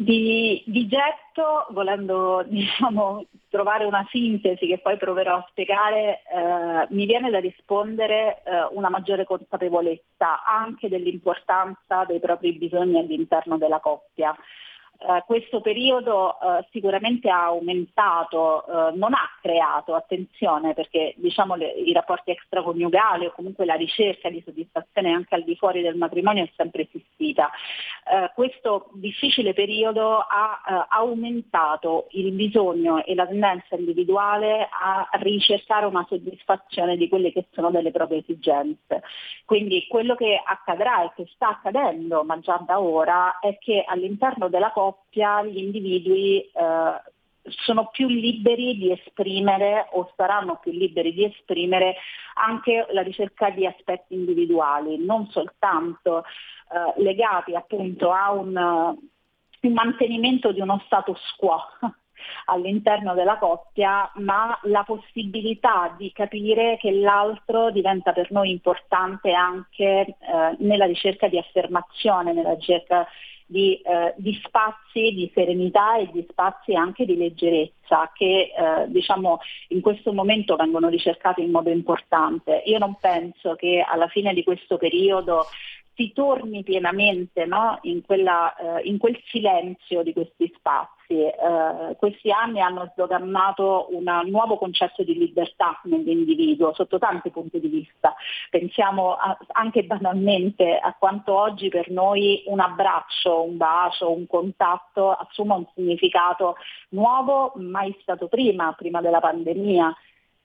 Speaker 7: Di, di, getto, volendo diciamo, trovare una sintesi che poi proverò a spiegare, eh, mi viene da rispondere eh, una maggiore consapevolezza anche dell'importanza dei propri bisogni all'interno della coppia. Uh, questo periodo uh, sicuramente ha aumentato, uh, non ha creato, attenzione, perché diciamo, le, i rapporti extraconiugali o comunque la ricerca di soddisfazione anche al di fuori del matrimonio è sempre esistita. questo difficile periodo ha aumentato il bisogno e la tendenza individuale a ricercare una soddisfazione di quelle che sono delle proprie esigenze. Quindi quello che accadrà e che sta accadendo, ma già da ora, è che all'interno della coppia coppia gli individui eh, sono più liberi di esprimere o saranno più liberi di esprimere anche la ricerca di aspetti individuali, non soltanto eh, legati appunto a un, un mantenimento di uno status quo all'interno della coppia, ma la possibilità di capire che l'altro diventa per noi importante anche eh, nella ricerca di affermazione, nella ricerca di, eh, di, spazi di serenità e di spazi anche di leggerezza che eh, diciamo in questo momento vengono ricercati in modo importante. Io non penso che alla fine di questo periodo si torni pienamente no? in, quella, eh, in, quel silenzio di questi spazi. Eh, questi anni hanno sdogannato un nuovo concetto di libertà nell'individuo sotto tanti punti di vista. Pensiamo a, anche banalmente a quanto oggi per noi un abbraccio, un bacio, un contatto assuma un significato nuovo mai stato prima, prima della pandemia.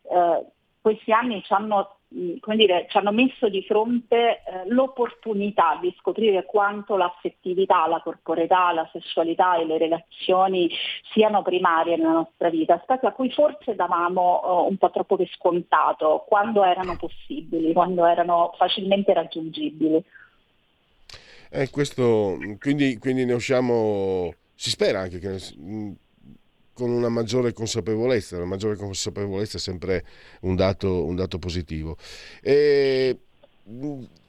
Speaker 7: Eh, questi anni ci hanno come dire, ci hanno messo di fronte eh, l'opportunità di scoprire quanto l'affettività, la corporeità, la sessualità e le relazioni siano primarie nella nostra vita, aspetti a cui forse davamo eh, un po' troppo per scontato quando erano possibili, quando erano facilmente raggiungibili.
Speaker 4: Eh, questo, quindi, quindi ne usciamo, si spera anche che con una maggiore consapevolezza, la maggiore consapevolezza è sempre un dato, un dato positivo. E,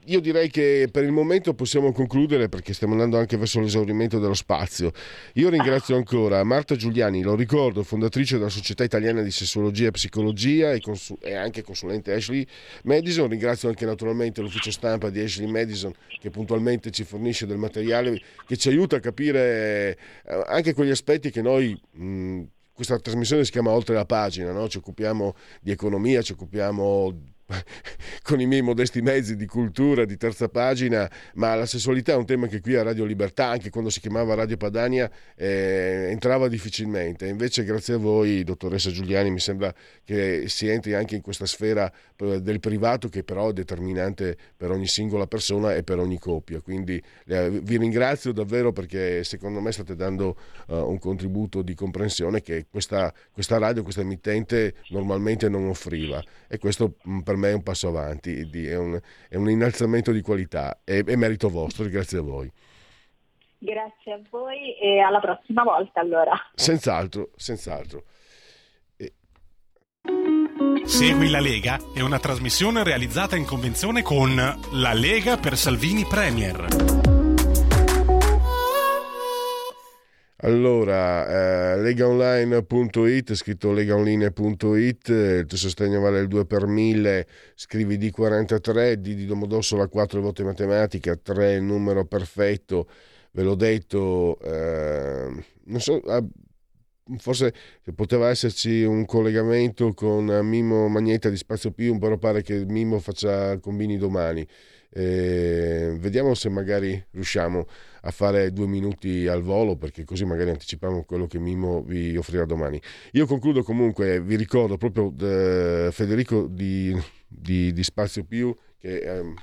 Speaker 4: io direi che per il momento possiamo concludere perché stiamo andando anche verso l'esaurimento dello spazio. Io ringrazio ancora Marta Giuliani, lo ricordo, fondatrice della Società Italiana di Sessologia e Psicologia e, consul- e anche consulente Ashley Madison. Ringrazio anche naturalmente l'ufficio stampa di Ashley Madison che puntualmente ci fornisce del materiale che ci aiuta a capire eh, anche quegli aspetti che noi... Mh, questa trasmissione si chiama Oltre la pagina, no? ci occupiamo di economia, ci occupiamo con i miei modesti mezzi di cultura di terza pagina, ma la sessualità è un tema che qui a Radio Libertà, anche quando si chiamava Radio Padania, eh, entrava difficilmente. Invece, grazie a voi, dottoressa Giuliani, mi sembra che si entri anche in questa sfera eh, del privato che però è determinante per ogni singola persona e per ogni coppia. Quindi eh, vi ringrazio davvero perché secondo me state dando uh, un contributo di comprensione che questa, questa radio, questa emittente normalmente non offriva. E questo mm, per per me è un passo avanti, è un, è un innalzamento di qualità, è, è merito vostro, grazie a voi.
Speaker 7: Grazie a voi e alla prossima volta allora.
Speaker 4: Senz'altro, senz'altro.
Speaker 2: Segui la Lega è una trasmissione realizzata in convenzione con La Lega per Salvini Premier.
Speaker 4: Allora, eh, legaonline.it, scritto legaonline.it, il tuo sostegno vale il 2 per 1000, scrivi D43, D di Domodossola 4 volte matematica, 3 il numero perfetto, ve l'ho detto, eh, non so, ah, forse poteva esserci un collegamento con Mimo Magneta di Spazio Più, però pare che Mimo faccia combini domani. Eh, vediamo se magari riusciamo a fare due minuti al volo perché così magari anticipiamo quello che Mimo vi offrirà domani. Io concludo comunque, vi ricordo proprio eh, Federico di, di, di, Spazio Più che eh,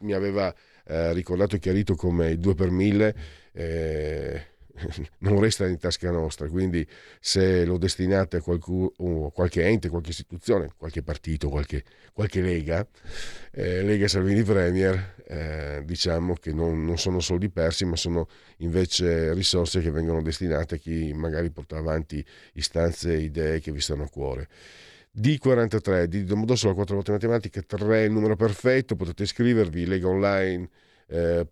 Speaker 4: mi aveva eh, ricordato e chiarito come il 2 per 1000 eh, non resta in tasca nostra, quindi se lo destinate a qualcuno, qualche ente, qualche istituzione, qualche partito, qualche, qualche lega, eh, Lega Salvini Premier, eh, diciamo che non, non, sono soldi persi, ma sono invece risorse che vengono destinate a chi magari porta avanti istanze e idee che vi stanno a cuore. D43, di Domodossola 4 volte matematica, 3 il numero perfetto, potete iscrivervi, Lega Online eh,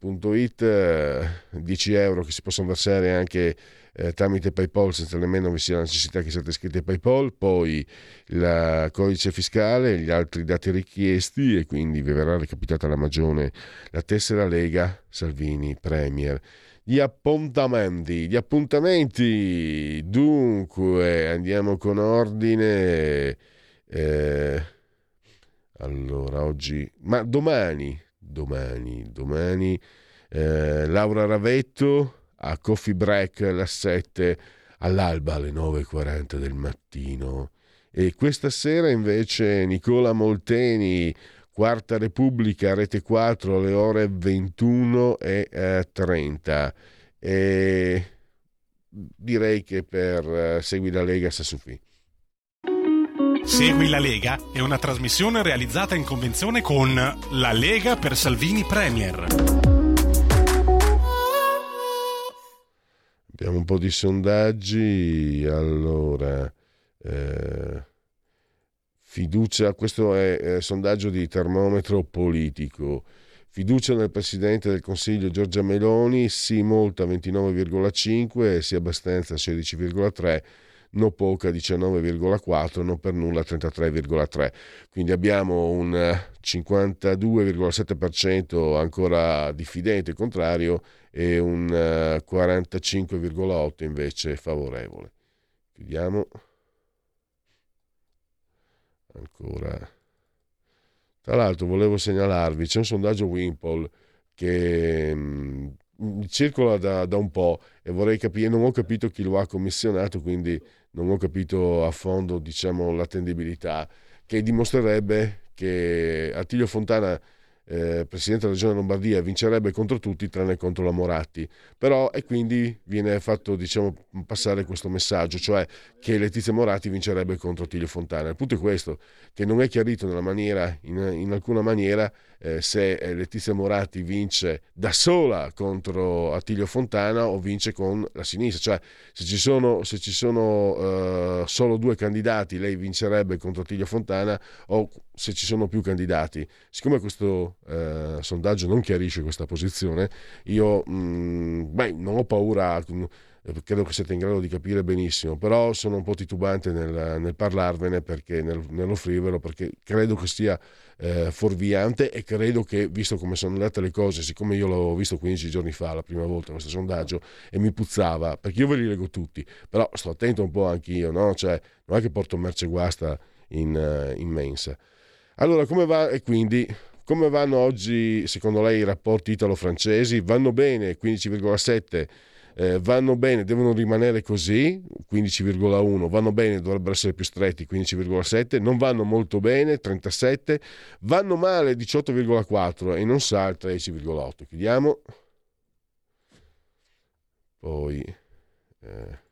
Speaker 4: eh, 10 euro che si possono versare anche eh, tramite PayPal senza nemmeno vi sia la necessità che siate iscritti a PayPal, poi il codice fiscale, gli altri dati richiesti e quindi vi verrà recapitata la magione, la tessera Lega Salvini Premier. Gli appuntamenti, gli appuntamenti, dunque andiamo con ordine. Eh, allora, oggi, ma domani, domani, domani eh, Laura Ravetto a Coffee Break alle 7, all'alba alle 9.40 del mattino. E questa sera invece Nicola Molteni, Quarta Repubblica, Rete 4 alle ore 21 e 30. E direi che per uh, Segui la Lega sta su qui.
Speaker 2: Segui la Lega è una trasmissione realizzata in convenzione con La Lega per Salvini Premier.
Speaker 4: Abbiamo un po' di sondaggi. Allora, eh, fiducia, questo è, è sondaggio di termometro politico. Fiducia nel Presidente del Consiglio Giorgia Meloni, sì molta 29,5, sì abbastanza 16,3 no poca 19,4, no per nulla 33,3. Quindi abbiamo un 52,7% ancora diffidente, contrario, e un 45,8% invece favorevole. Chiudiamo. Ancora. Tra l'altro volevo segnalarvi, c'è un sondaggio Wimpole che mh, circola da, da, un po' e vorrei capire, non ho capito chi lo ha commissionato, quindi non ho capito a fondo diciamo, l'attendibilità, che dimostrerebbe che Attilio Fontana eh, Presidente della Regione Lombardia vincerebbe contro tutti tranne contro la Moratti, però e quindi viene fatto diciamo, passare questo messaggio, cioè che Letizia Moratti vincerebbe contro Tiglio Fontana. Il punto è questo, che non è chiarito in, in, alcuna maniera eh, se eh, Letizia Moratti vince da sola contro Attilio Fontana o vince con la sinistra, cioè se ci sono, se ci sono uh, solo due candidati lei vincerebbe contro Attilio Fontana o se ci sono più candidati. Siccome questo uh, sondaggio non chiarisce questa posizione, io mh, mm, beh, non ho paura credo che siate in grado di capire benissimo, però sono un po' titubante nel, nel parlarvene perché nel, nell'offrirvelo perché credo che sia eh, fuorviante e credo che, visto come sono andate le cose, siccome io l'ho visto 15 giorni fa la prima volta questo sondaggio e mi puzzava, perché io ve li leggo tutti, però sto attento un po' anch'io, no? Cioè, non è che porto merce guasta in, uh, in mensa. Allora, come va? E quindi come vanno oggi, secondo lei, i rapporti italo-francesi? Vanno bene, 15,7 eh, vanno bene, devono rimanere così, 15,1, vanno bene, dovrebbero essere più stretti, 15,7, non vanno molto bene, 37, vanno male, 18,4 e non sa, 13,8. Chiudiamo. Poi... Eh.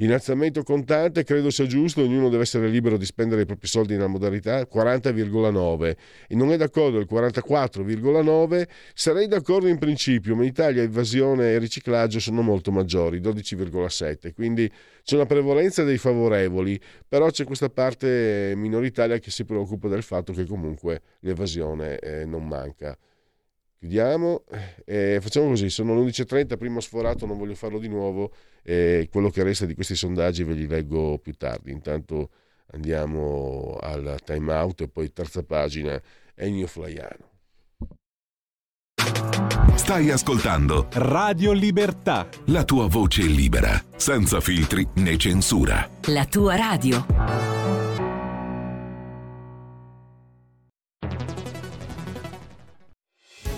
Speaker 4: L'innalzamento contante credo sia giusto, ognuno deve essere libero di spendere i propri soldi nella modalità 40,9 e non è d'accordo il 44,9, sarei d'accordo in principio, ma in Italia evasione e riciclaggio sono molto maggiori, 12,7, quindi c'è una prevalenza dei favorevoli, però c'è questa parte minoritaria che si preoccupa del fatto che comunque l'evasione eh, non manca. Chiudiamo e facciamo così, sono le 11.30, prima sforato, non voglio farlo di nuovo e quello che resta di questi sondaggi ve li leggo più tardi. Intanto andiamo al time out e poi terza pagina Ennio Flaiano.
Speaker 6: Stai ascoltando
Speaker 2: Radio Libertà.
Speaker 6: La tua voce libera, senza filtri né censura.
Speaker 9: La tua radio.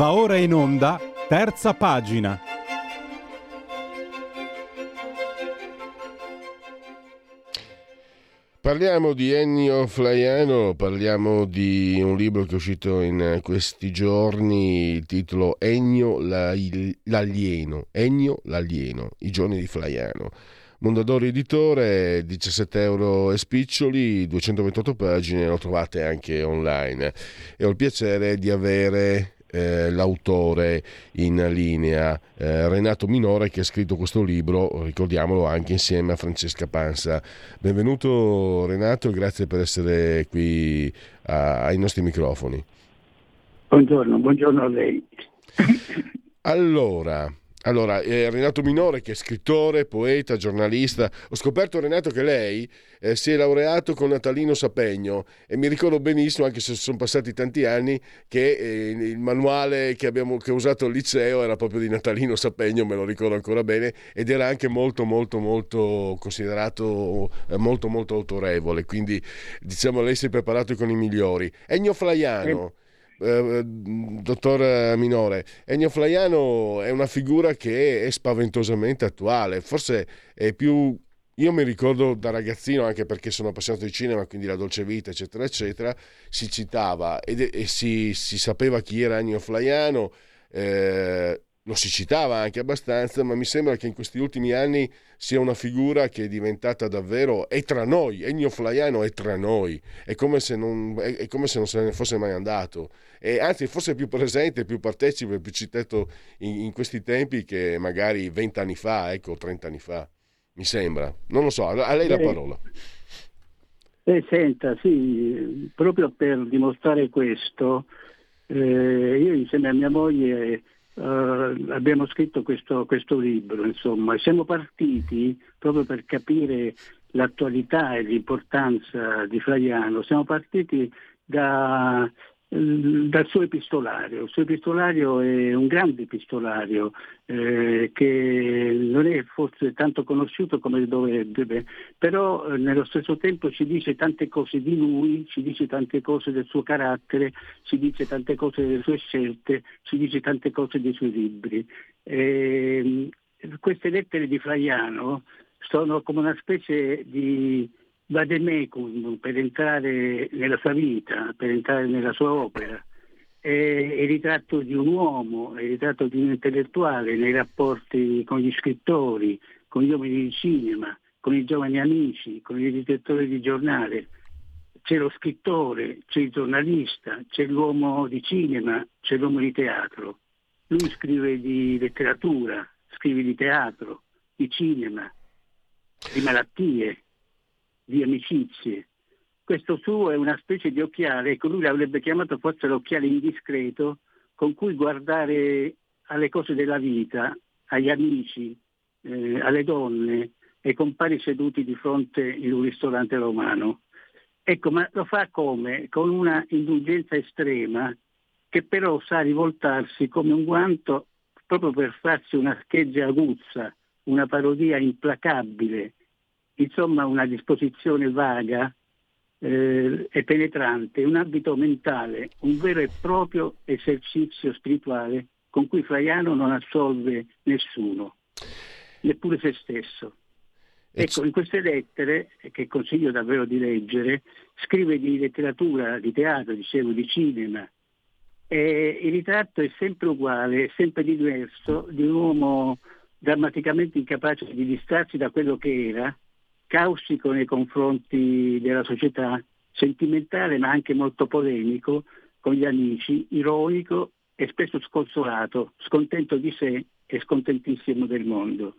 Speaker 2: Va ora in onda, terza pagina.
Speaker 4: Parliamo di Ennio Flaiano, parliamo di un libro che è uscito in questi giorni, il titolo Ennio l'alieno, Ennio l'alieno, i giorni di Flaiano. Mondadori Editore, 17 euro e spiccioli, 228 pagine, lo trovate anche online. E ho il piacere di avere eh, l'autore in linea, eh, Renato Minore, che ha scritto questo libro, ricordiamolo anche insieme a Francesca Pansa. Benvenuto Renato e grazie per essere qui a, ai nostri microfoni.
Speaker 9: Buongiorno, buongiorno a lei.
Speaker 4: Allora, allora, eh, Renato Minore, che è scrittore, poeta, giornalista, ho scoperto Renato che lei eh, si è laureato con Natalino Sapegno e mi ricordo benissimo, anche se sono passati tanti anni, che eh, il manuale che, abbiamo, che ho usato al liceo era proprio di Natalino Sapegno, me lo ricordo ancora bene, ed era anche molto, molto, molto considerato eh, molto, molto autorevole. Quindi, diciamo, lei si è preparato con i migliori. Ennio Flaiano eh, dottor Minore, Ennio Flaiano è una figura che è spaventosamente attuale, forse è più... Io mi ricordo da ragazzino, anche perché sono appassionato di cinema, quindi la dolce vita, eccetera, eccetera, si citava ed, e si, si, sapeva chi era Ennio Flaiano, eh, lo si citava anche abbastanza, ma mi sembra che in questi ultimi anni sia una figura che è diventata davvero, è tra noi, Ennio Flaiano è tra noi, è come se non, è, come se non se ne fosse mai andato, e anzi forse è più presente, più partecipe, più citato in, in questi tempi che magari vent'anni fa, ecco, trent'anni fa, mi sembra, non lo so, a lei la eh, parola.
Speaker 9: Eh, senta, sì, proprio per dimostrare questo, eh, io insieme a mia moglie Uh, abbiamo scritto questo, questo, libro, insomma, siamo partiti proprio per capire l'attualità e l'importanza di Flaiano, siamo partiti da, dal suo epistolario. Il suo epistolario è un grande epistolario eh, che non è forse tanto conosciuto come dovrebbe, però eh, nello stesso tempo ci dice tante cose di lui, ci dice tante cose del suo carattere, ci dice tante cose delle sue scelte, ci dice tante cose dei suoi libri. Eh, queste lettere di Flaiano sono come una specie di vademecum per entrare nella sua vita, per entrare nella sua opera. È il ritratto di un uomo, è il ritratto di un intellettuale nei rapporti con gli scrittori, con gli uomini di cinema, con i giovani amici, con i direttori di giornale. C'è lo scrittore, c'è il giornalista, c'è l'uomo di cinema, c'è l'uomo di teatro. Lui scrive di letteratura, scrive di teatro, di cinema, di malattie, di amicizie. Questo suo è una specie di occhiale, ecco lui l'avrebbe chiamato forse l'occhiale indiscreto, con cui guardare alle cose della vita, agli amici, eh, alle donne, ai compari seduti di fronte in un ristorante romano. Ecco, ma lo fa come? Con una indulgenza estrema che però sa rivoltarsi come un guanto proprio per farsi una scheggia aguzza, una parodia implacabile insomma una disposizione vaga eh, e penetrante, un abito mentale, un vero e proprio esercizio spirituale con cui Flaiano non assolve nessuno, neppure se stesso. Ecco, in queste lettere, che consiglio davvero di leggere, scrive di letteratura, di teatro, dicevo, di cinema. E il ritratto è sempre uguale, è sempre diverso, di un uomo drammaticamente incapace di distrarsi da quello che era, caustico nei confronti della società, sentimentale ma anche molto polemico con gli amici, ironico e spesso sconsolato, scontento di sé e scontentissimo del mondo.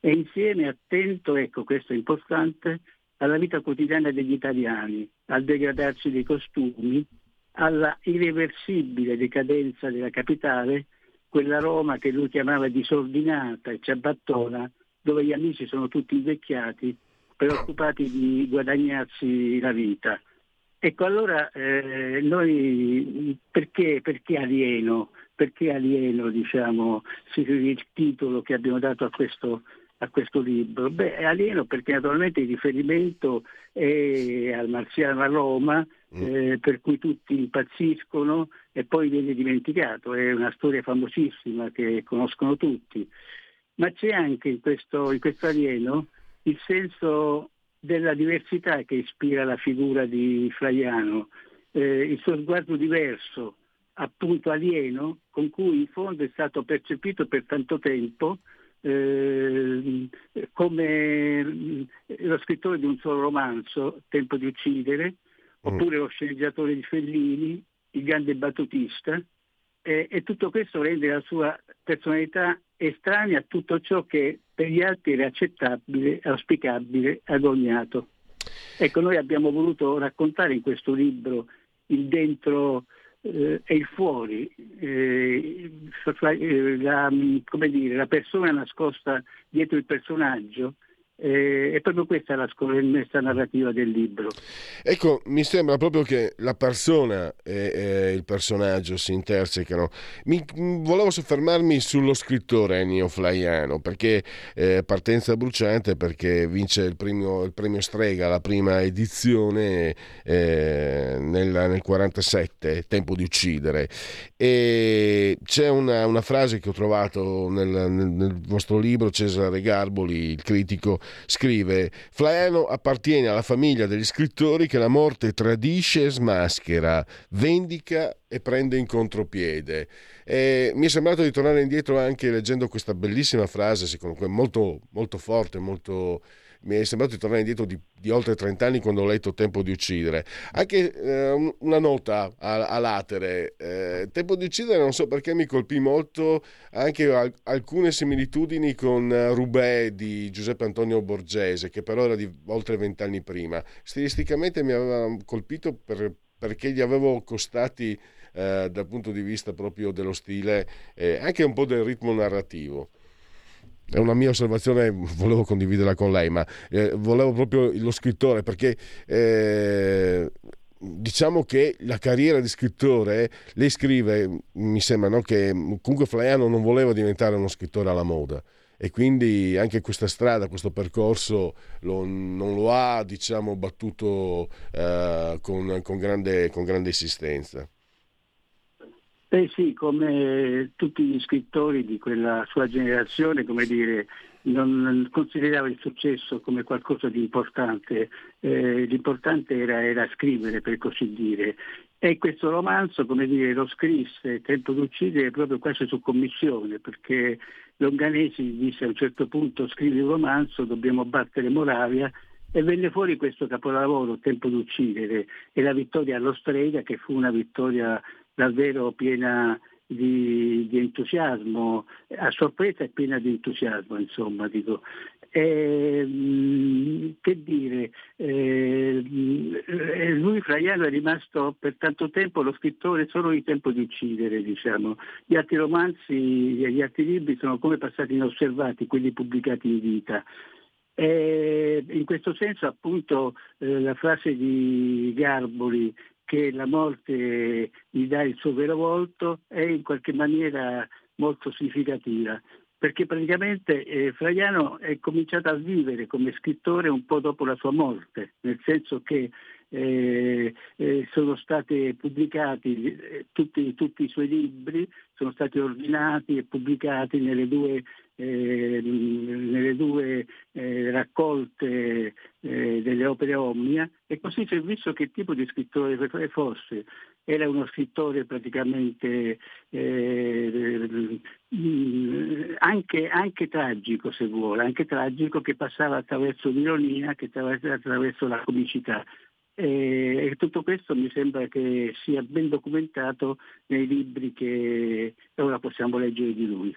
Speaker 9: E insieme attento, ecco questo è importante, alla vita quotidiana degli italiani, al degradarsi dei costumi, alla irreversibile decadenza della capitale, quella Roma che lui chiamava disordinata e ciabattona, dove gli amici sono tutti invecchiati preoccupati di guadagnarsi la vita. Ecco, allora eh, noi perché, perché, alieno? Perché alieno, diciamo, il titolo che abbiamo dato a questo, a questo libro? Beh, è alieno perché naturalmente il riferimento è al marziano a Roma, mm. eh, per cui tutti impazziscono e poi viene dimenticato, è una storia famosissima che conoscono tutti. Ma c'è anche in questo, in questo alieno il senso della diversità che ispira la figura di Flaiano, eh, il suo sguardo diverso, appunto alieno, con cui in fondo è stato percepito per tanto tempo eh, come lo scrittore di un solo romanzo, Tempo di uccidere, mm. oppure lo sceneggiatore di Fellini, il grande battutista, eh, e tutto questo rende la sua personalità estranea a tutto ciò che per gli altri era accettabile, auspicabile, agognato. Ecco, noi abbiamo voluto raccontare in questo libro il dentro eh, e il fuori, eh, la, dire, la persona nascosta dietro il personaggio eh, è proprio questa la scommessa narrativa del libro.
Speaker 4: Ecco, mi sembra proprio che la persona e, e il personaggio si intersecano. Mi, volevo soffermarmi sullo scrittore Ennio Flaiano, perché eh, partenza bruciante, perché vince il, primo, il premio Strega, la prima edizione eh, nel, nel 47, Tempo di uccidere. E c'è una, una frase che ho trovato nel, nel, nel vostro libro, Cesare Garboli, il critico, Scrive: Flaiano appartiene alla famiglia degli scrittori che la morte tradisce e smaschera, vendica e prende in contropiede. E mi è sembrato di tornare indietro anche leggendo questa bellissima frase, secondo me molto, molto forte, molto mi è sembrato di tornare indietro di, di, oltre 30 anni quando ho letto Tempo di uccidere. Anche eh, una nota a, a latere, eh, Tempo di uccidere non so perché mi colpì molto anche al, alcune similitudini con uh, Rubè di Giuseppe Antonio Borgese, che però era di oltre 20 anni prima. Stilisticamente mi aveva colpito per, perché gli avevo costati eh, dal punto di vista proprio dello stile e anche un po' del ritmo narrativo è una mia osservazione, volevo condividerla con lei, ma eh, volevo proprio lo scrittore perché eh, diciamo che la carriera di scrittore, lei scrive, mi sembra no, che comunque Flaiano non voleva diventare uno scrittore alla moda e quindi anche questa strada, questo percorso lo, non lo ha diciamo, battuto eh, con, con, grande, insistenza.
Speaker 9: Beh sì, come tutti gli scrittori di quella sua generazione, come dire, non considerava il successo come qualcosa di importante, eh, l'importante era, era, scrivere per così dire. E questo romanzo, come dire, lo scrisse Tempo d'uccidere proprio quasi su commissione, perché Longanesi disse a un certo punto scrivi un romanzo, dobbiamo battere Moravia, e venne fuori questo capolavoro, Tempo d'uccidere, e la vittoria allo Strega, che fu una vittoria davvero piena di, di, entusiasmo, a sorpresa e piena di entusiasmo, insomma, dico. E, mm, che dire, eh, lui Fraiano è rimasto per tanto tempo lo scrittore solo di tempo di uccidere, diciamo. Gli altri romanzi e gli altri libri sono come passati inosservati, quelli pubblicati in vita. E in questo senso appunto eh, la frase di Garboli che la morte gli dà il suo vero volto è in qualche maniera molto significativa, perché praticamente eh, Fraiano è cominciato a vivere come scrittore un po' dopo la sua morte, nel senso che eh, eh, sono stati pubblicati eh, tutti, tutti, i suoi libri, sono stati ordinati e pubblicati nelle due eh, nelle due eh, raccolte delle opere Omnia e così si è visto che tipo di scrittore fosse. Era uno scrittore praticamente eh, anche, anche, tragico se vuole, anche tragico che passava attraverso l'ironia, che attraverso, attraverso la comicità. E tutto questo mi sembra che sia ben documentato nei libri che ora possiamo leggere di lui.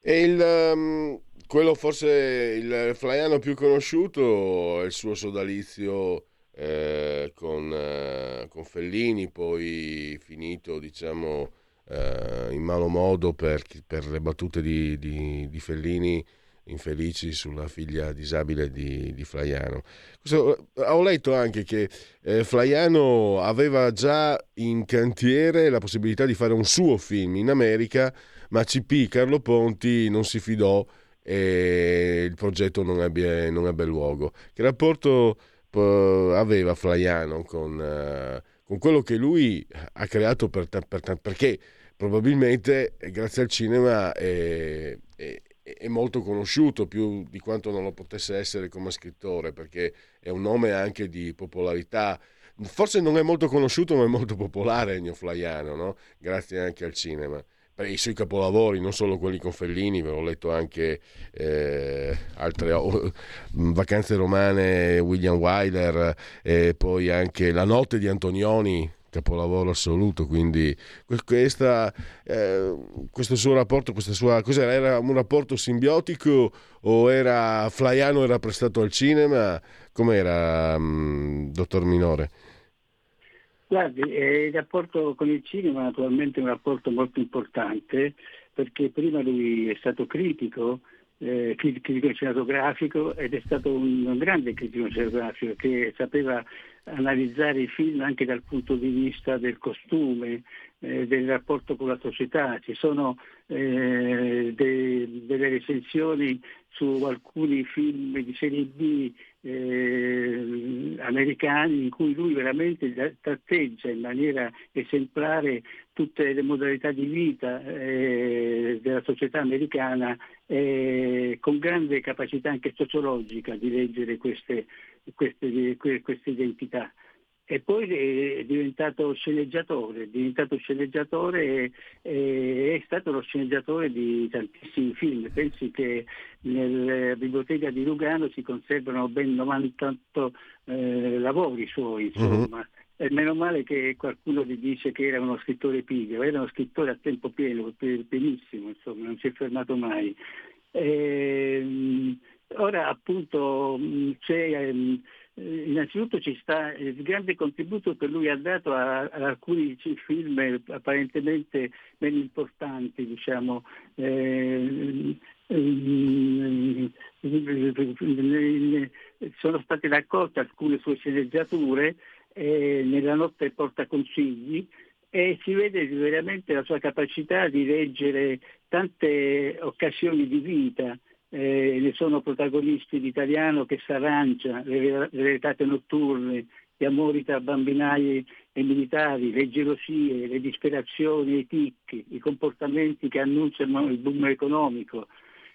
Speaker 4: E il, um, quello forse il flaiano più conosciuto è il suo sodalizio eh, con, eh, con, Fellini, poi finito diciamo eh, in malo modo per, per le battute di, di, di, Fellini infelici sulla figlia disabile di, di Flaiano. Questo, ho letto anche che eh, Flaiano aveva già in cantiere la possibilità di fare un suo film in America ma CP Carlo Ponti non si fidò e il progetto non ebbe, non ebbe luogo. Che rapporto eh, aveva Flaiano con, uh, con, quello che lui ha creato per, per, perché probabilmente grazie al cinema è, è, è, molto conosciuto più di quanto non lo potesse essere come scrittore perché è un nome anche di popolarità forse non è molto conosciuto ma è molto popolare Ennio Flaiano no? grazie anche al cinema i suoi capolavori, non solo quelli con Fellini, ho letto anche eh, altre oh, vacanze romane, William Wyler, e poi anche La notte di Antonioni, capolavoro assoluto. Quindi questa, eh, questo suo rapporto, questa sua, cos'era? Era un rapporto simbiotico o era Flaiano era prestato al cinema? Com'era, mh, dottor Minore?
Speaker 9: Guardi, eh, il rapporto con il cinema naturalmente è un rapporto molto importante perché prima lui è stato critico, eh, critico cinematografico ed è stato un, un grande critico cinematografico che sapeva analizzare i film anche dal punto di vista del costume, eh, del rapporto con la società. Ci sono eh, de, delle recensioni su alcuni film di serie B eh, americani in cui lui veramente tratteggia in maniera esemplare tutte le modalità di vita eh, della società americana eh, con grande capacità anche sociologica di leggere queste, queste, queste identità e poi è diventato sceneggiatore, è diventato sceneggiatore e è stato lo sceneggiatore di tantissimi film. Pensi che nella biblioteca di Lugano si conservano ben 98 eh, lavori suoi, insomma. Uh-huh. E meno male che qualcuno gli dice che era uno scrittore pigro, era uno scrittore a tempo pieno, pienissimo, insomma, non si è fermato mai. E, ehm, ora appunto c'è ehm, eh, innanzitutto ci sta il grande contributo che lui ha dato a, a alcuni film apparentemente meno importanti, diciamo, eh, sono state raccolte alcune sue sceneggiature eh, nella notte porta consigli e si vede veramente la sua capacità di leggere tante occasioni di vita eh, ne sono protagonisti l'italiano che si arrangia, le, retate notturne, gli amori tra bambinai e militari, le gelosie, le disperazioni, i ticchi, i comportamenti che annunciano il boom economico.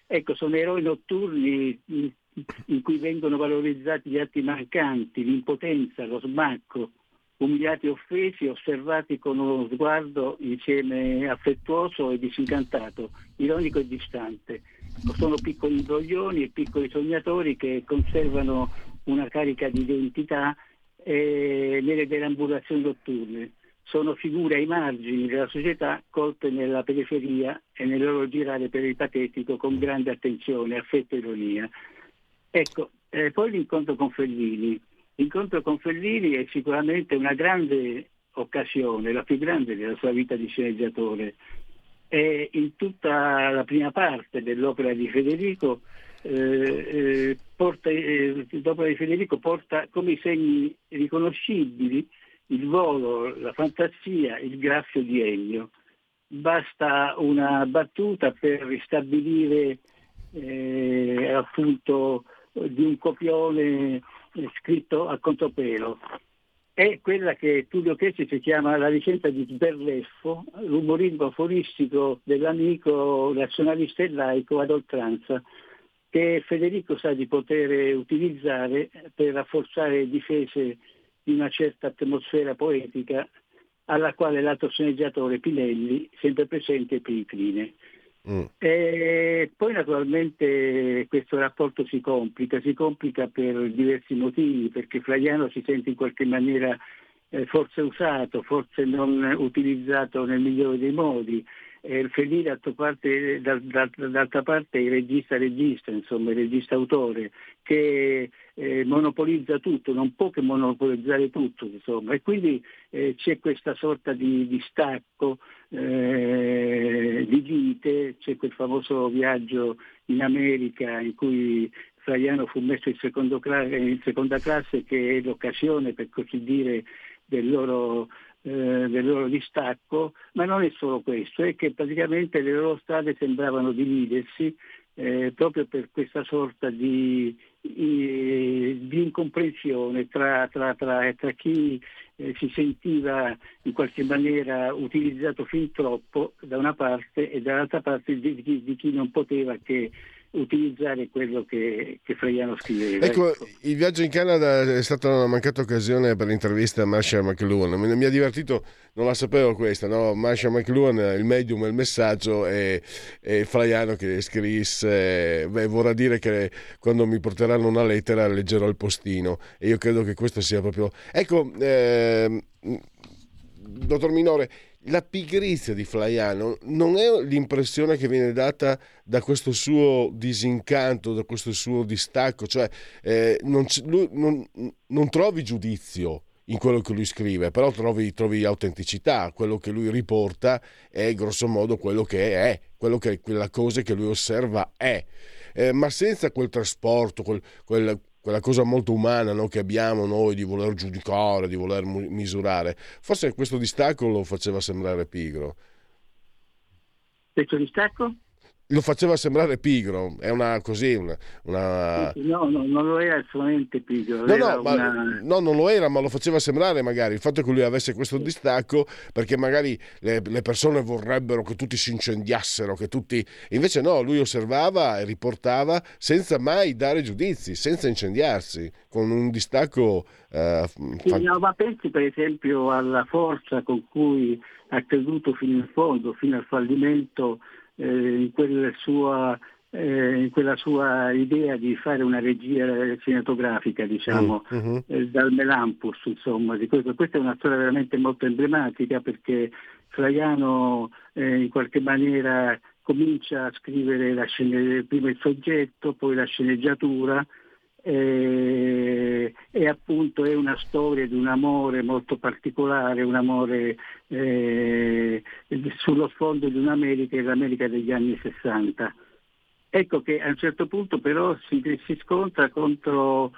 Speaker 9: Ecco, sono eroi notturni in cui vengono valorizzati gli atti mancanti, l'impotenza, lo smacco, umiliati e offesi, osservati con uno sguardo insieme affettuoso e disincantato, ironico e distante sono piccoli imbroglioni e piccoli sognatori che conservano una carica di identità eh, nelle deambulazioni notturne. Sono figure ai margini della società colte nella periferia e nel loro girare per il patetico con grande attenzione, affetto e ironia. Ecco, eh, poi l'incontro con Fellini. L'incontro con Fellini è sicuramente una grande occasione, la più grande della sua vita di sceneggiatore, e in tutta la prima parte dell'opera di Federico, eh, eh, porta, eh, l'opera di Federico porta come segni riconoscibili il volo, la fantasia, il graffio di Ennio. Basta una battuta per ristabilire eh, appunto di un copione scritto a contropelo è quella che Tullio Chessi si chiama la licenza di Sberleffo, l'umorismo aforistico dell'amico nazionalista e laico ad oltranza, che Federico sa di poter utilizzare per rafforzare difese di una certa atmosfera poetica alla quale l'altro sceneggiatore Pinelli, sempre presente, più incline. Mm. E poi naturalmente questo rapporto si complica, si complica per diversi motivi, perché Flaiano si sente in qualche maniera eh, forse usato, forse non utilizzato nel migliore dei modi. Eh, Fellini d'altra parte, d'altra parte il regista regista, insomma il regista autore, che eh, monopolizza tutto, non può che monopolizzare tutto, insomma, e quindi eh, c'è questa sorta di, di stacco eh, di vite, c'è quel famoso viaggio in America in cui Flaiano fu messo in, in seconda classe che è l'occasione per così dire del loro, eh, del loro, distacco, ma non è solo questo, è che praticamente le loro strade sembravano dividersi eh, proprio per questa sorta di, di incomprensione tra, tra, tra, tra chi eh, si sentiva in qualche maniera utilizzato fin troppo da una parte e dall'altra parte di, di, di chi non poteva che utilizzare quello che, che Fraiano scriveva.
Speaker 4: Ecco, il viaggio in Canada è stata una mancata occasione per l'intervista a Marshall McLuhan. Mi, mi ha divertito, non la sapevo questa, no? Marshall McLuhan, il medium, il messaggio e, e Fraiano che scrisse, beh, vorrà dire che quando mi porteranno una lettera leggerò il postino e io credo che questo sia proprio... Ecco, eh, dottor Minore, la pigrizia di Flaiano non è l'impressione che viene data da questo suo disincanto, da questo suo distacco, cioè eh, non, lui, non, non, trovi giudizio in quello che lui scrive, però trovi, trovi, autenticità, quello che lui riporta è grosso modo quello che è, quello che quella cosa che lui osserva è, eh, ma senza quel trasporto, quel, quel quella cosa molto umana no, che abbiamo noi di voler giudicare, di voler misurare. Forse questo distacco lo faceva sembrare pigro.
Speaker 9: Questo distacco?
Speaker 4: Lo faceva sembrare pigro, è una così, una... una...
Speaker 9: No, no, non lo era assolutamente pigro.
Speaker 4: No, no, una... ma, no, non lo era, ma lo faceva sembrare magari il fatto che lui avesse questo distacco, perché magari le, le persone vorrebbero che tutti si incendiassero, che tutti... Invece no, lui osservava e riportava senza mai dare giudizi, senza incendiarsi, con un distacco...
Speaker 9: Eh, fan... no, ma pensi per esempio alla forza con cui ha creduto fino in fondo, fino al fallimento eh, in, quella sua, eh, in, quella sua, idea di fare una regia cinematografica, diciamo, mm-hmm. eh, dal Melampus, insomma, di questo. Questa è una storia veramente molto emblematica perché Flaiano eh, in qualche maniera comincia a scrivere scene, prima il soggetto, poi la sceneggiatura, eh, e appunto è una storia di un amore molto particolare, un amore eh, sullo sfondo di un'America, l'America degli anni 60. Ecco che a un certo punto però si, si scontra contro,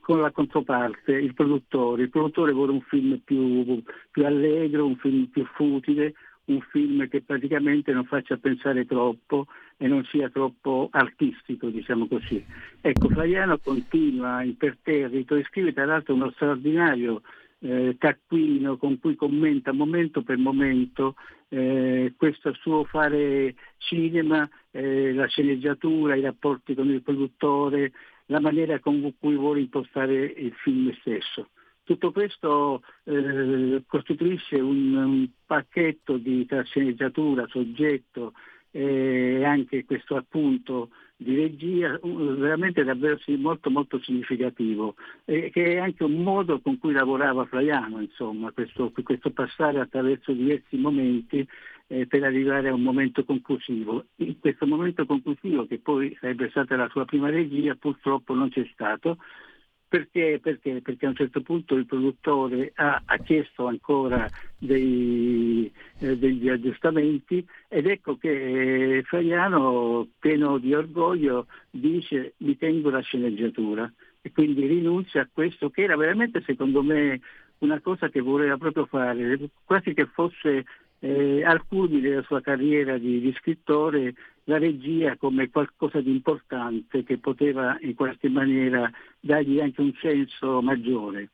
Speaker 9: con la controparte, il produttore. Il produttore vuole un film più, più allegro, un film più futile, un film che praticamente non faccia pensare troppo e non sia troppo artistico, diciamo così. Ecco, Flaiano continua imperterrito e scrive tra l'altro uno straordinario eh, taccuino con cui commenta momento per momento eh, questo suo fare cinema, eh, la sceneggiatura, i rapporti con il produttore, la maniera con cui vuole impostare il film stesso. Tutto questo eh, costituisce un, un, pacchetto di sceneggiatura, soggetto e anche questo appunto di regia veramente davvero molto molto significativo e che è anche un modo con cui lavorava Flaiano, insomma, questo, questo passare attraverso diversi momenti eh, per arrivare a un momento conclusivo. In questo momento conclusivo, che poi sarebbe stata la sua prima regia, purtroppo non c'è stato, perché? Perché? Perché a un certo punto il produttore ha, ha chiesto ancora dei, eh, degli aggiustamenti ed ecco che eh, Fagliano, pieno di orgoglio, dice mi tengo la sceneggiatura e quindi rinuncia a questo che era veramente secondo me una cosa che voleva proprio fare, quasi che fosse eh, al culmine della sua carriera di, di, scrittore la regia come qualcosa di importante che poteva in qualche maniera dargli anche un senso maggiore.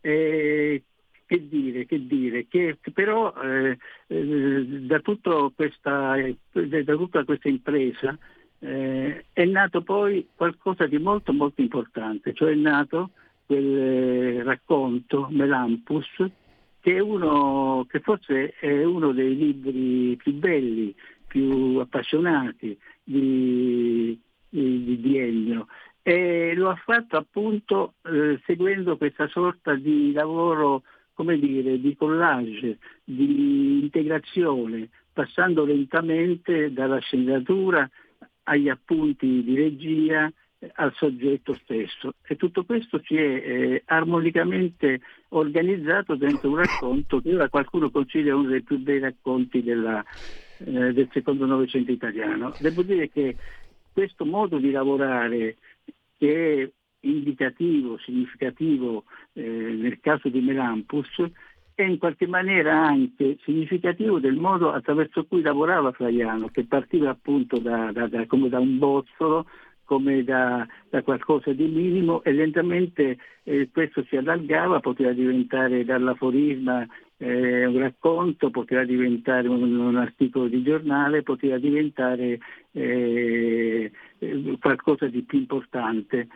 Speaker 9: E, che dire, che dire, che però eh, eh, da, questa, da, tutta questa impresa eh, è nato poi qualcosa di molto molto importante, cioè è nato quel racconto Melampus che, uno, che forse è uno dei libri più belli, più appassionati di, di, di Ennio e lo ha fatto appunto eh, seguendo questa sorta di lavoro, come dire, di collage, di integrazione, passando lentamente dalla sceneggiatura agli appunti di regia, al soggetto stesso e tutto questo si è eh, armonicamente organizzato dentro un racconto che ora qualcuno considera uno dei più bei racconti della, eh, del secondo Novecento italiano. Devo dire che questo modo di lavorare che è indicativo, significativo eh, nel caso di Melampus, è in qualche maniera anche significativo del modo attraverso cui lavorava Flaiano, che partiva appunto da, da, da, come da un bozzolo, come da, qualcosa di minimo e lentamente eh, questo si allargava, poteva diventare dall'aforisma eh, un racconto, poteva diventare un, un, articolo di giornale, poteva diventare eh, qualcosa di più importante.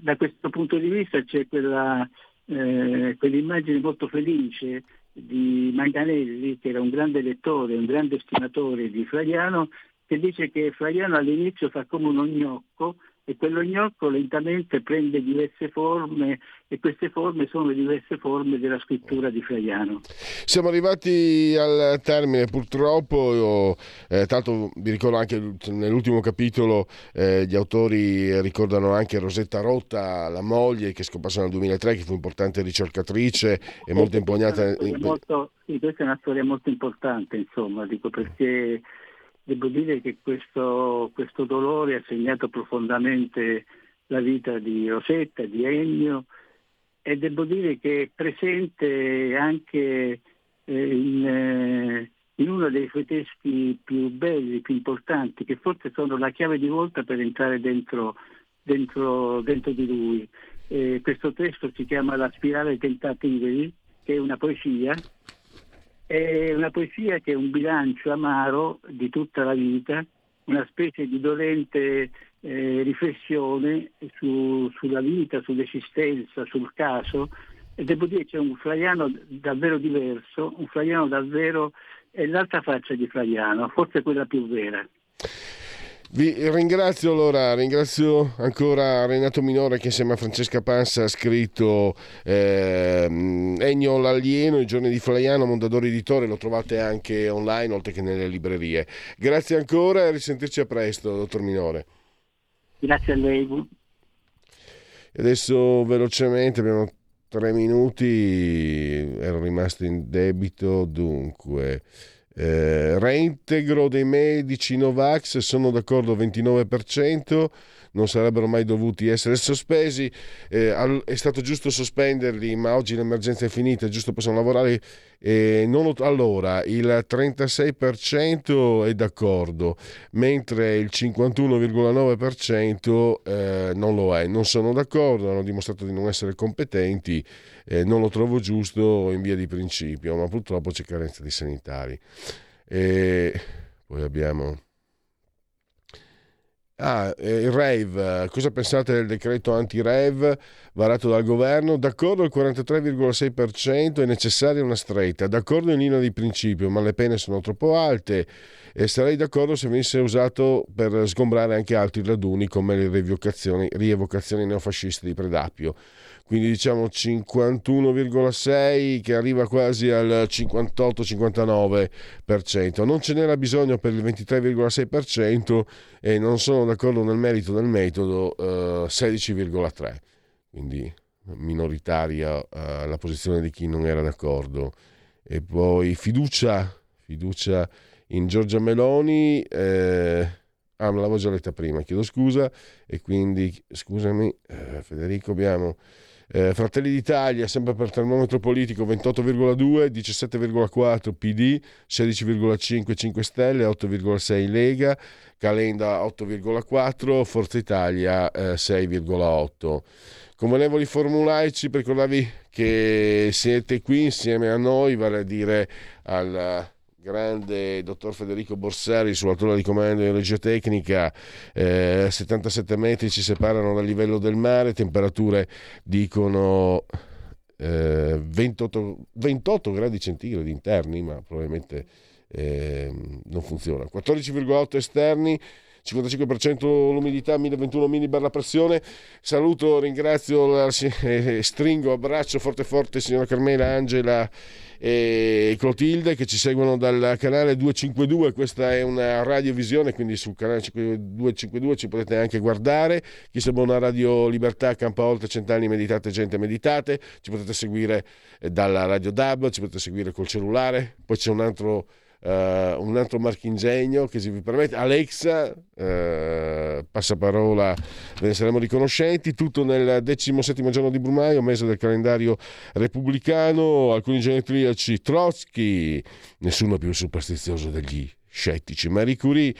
Speaker 9: da questo punto di vista c'è quella, eh, quell'immagine molto felice di Manganelli, che era un grande lettore, un grande stimatore di Flaiano, che dice che Flaiano all'inizio fa come un ognocco e quello gnocco lentamente prende diverse forme e queste forme sono le diverse forme della scrittura di Flaiano.
Speaker 4: Siamo arrivati al termine purtroppo, eh, tanto vi ricordo anche nell'ultimo capitolo eh, gli autori ricordano anche Rosetta Rotta, la moglie che è scomparsa nel 2003, che fu importante ricercatrice e molto impegnata.
Speaker 9: Molto, sì, questa è una storia molto importante, insomma, dico perché Devo dire che questo, questo dolore ha segnato profondamente la vita di Rosetta, di Ennio e devo dire che è presente anche eh, in, eh, in, uno dei suoi testi più belli, più importanti, che forse sono la chiave di volta per entrare dentro, dentro, dentro di lui. Eh, questo testo si chiama La spirale tentativa, che è una poesia è una poesia che è un bilancio amaro di tutta la vita, una specie di dolente eh, riflessione su, sulla vita, sull'esistenza, sul caso. E devo dire che c'è un Flaiano davvero diverso, un Flaiano davvero è l'altra faccia di Flaiano, forse quella più vera.
Speaker 4: Vi ringrazio allora, ringrazio ancora Renato Minore che insieme a Francesca Panza ha scritto eh, Ennio l'alieno, i giorni di Flaiano, Mondadori Editore, lo trovate anche online oltre che nelle librerie. Grazie ancora e risentirci a presto, dottor Minore.
Speaker 9: Grazie a lei.
Speaker 4: Adesso velocemente abbiamo tre minuti, ero rimasto in debito, dunque... Eh, reintegro dei medici Novax, sono d'accordo 29%, non sarebbero mai dovuti essere sospesi, eh, è stato giusto sospenderli, ma oggi l'emergenza è finita, è giusto possiamo lavorare. Eh, non, allora, il 36% è d'accordo, mentre il 51,9% eh, non lo è. Non sono d'accordo, hanno dimostrato di non essere competenti, eh, non lo trovo giusto in via di principio, ma purtroppo c'è carenza di sanitari. E poi abbiamo Ah, eh, il rave, cosa pensate del decreto anti-rave varato dal governo? D'accordo il 43,6%, è necessaria una stretta, d'accordo in linea di principio, ma le pene sono troppo alte. E sarei d'accordo se venisse usato per sgombrare anche altri raduni come le rievocazioni, neofasciste di Predapio quindi diciamo 51,6 che arriva quasi al 58-59%. Non ce n'era bisogno per il 23,6% e non sono d'accordo nel merito del metodo eh, 16,3%. Quindi minoritaria eh, la posizione di chi non era d'accordo. E poi fiducia, fiducia in Giorgia Meloni. Eh, ah, me l'avevo già letta prima, chiedo scusa. E quindi, scusami, eh, Federico, abbiamo eh, Fratelli d'Italia, sempre per termometro politico, 28,2, 17,4 PD, 16,5 5 Stelle, 8,6 Lega, Calenda 8,4, Forza Italia eh, 6,8. Convenevoli formulaici, per ricordarvi che siete qui insieme a noi, vale a dire al grande dottor Federico Borsari sulla torre di comando in regia tecnica, eh, 77 metri ci separano dal livello del mare, temperature dicono eh, 28, 28, gradi centigradi interni, ma probabilmente eh, non funziona, 14,8 esterni. 55% l'umidità, 1021 millibar la pressione. Saluto, ringrazio, eh, stringo, abbraccio forte forte signora Carmela, Angela e Clotilde che ci seguono dal canale 252, questa è una radiovisione, quindi sul canale 252 ci potete anche guardare, chi segue una radio Libertà, campa oltre cent'anni, meditate gente, meditate, ci potete seguire eh, dalla radio DAB, ci potete seguire col cellulare, poi c'è un altro uh, un altro marchingegno che se vi permette, Alexa, uh, passaparola, ve ne saremo riconoscenti, tutto nel 17 giorno di Brumaio, mese del calendario repubblicano, alcuni genetriaci, Trotsky, nessuno più superstizioso degli scettici, Marie Curie,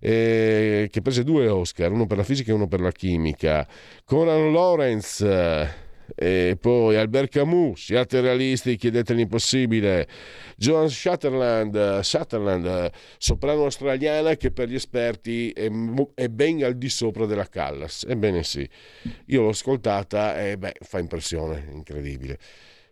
Speaker 4: eh, che prese due Oscar, uno per la fisica e uno per la chimica, Conan Lawrence, e poi Albert Camus, siate realisti, chiedete l'impossibile. Joan Shatterland, Shatterland, soprano australiana che per gli esperti è, è, ben al di sopra della Callas. Ebbene sì, io l'ho ascoltata e beh, fa impressione, incredibile.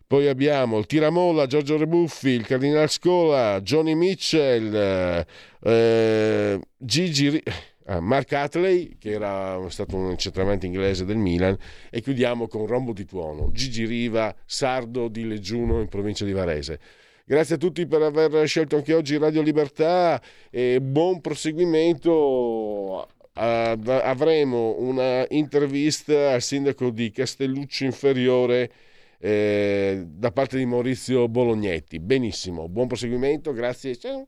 Speaker 4: Poi abbiamo il Tiramolla, Giorgio Rebuffi, il Cardinal Scola, Johnny Mitchell, eh, Gigi... Uh, Mark Atley, che era stato un centramento inglese del Milan, e chiudiamo con Rombo di Tuono, Gigi Riva, sardo di Leggiuno in provincia di Varese. Grazie a tutti per aver scelto anche oggi Radio Libertà e buon proseguimento. avremo una intervista al sindaco di Castelluccio Inferiore eh, da parte di Maurizio Bolognetti. Benissimo, buon proseguimento, grazie. Ciao.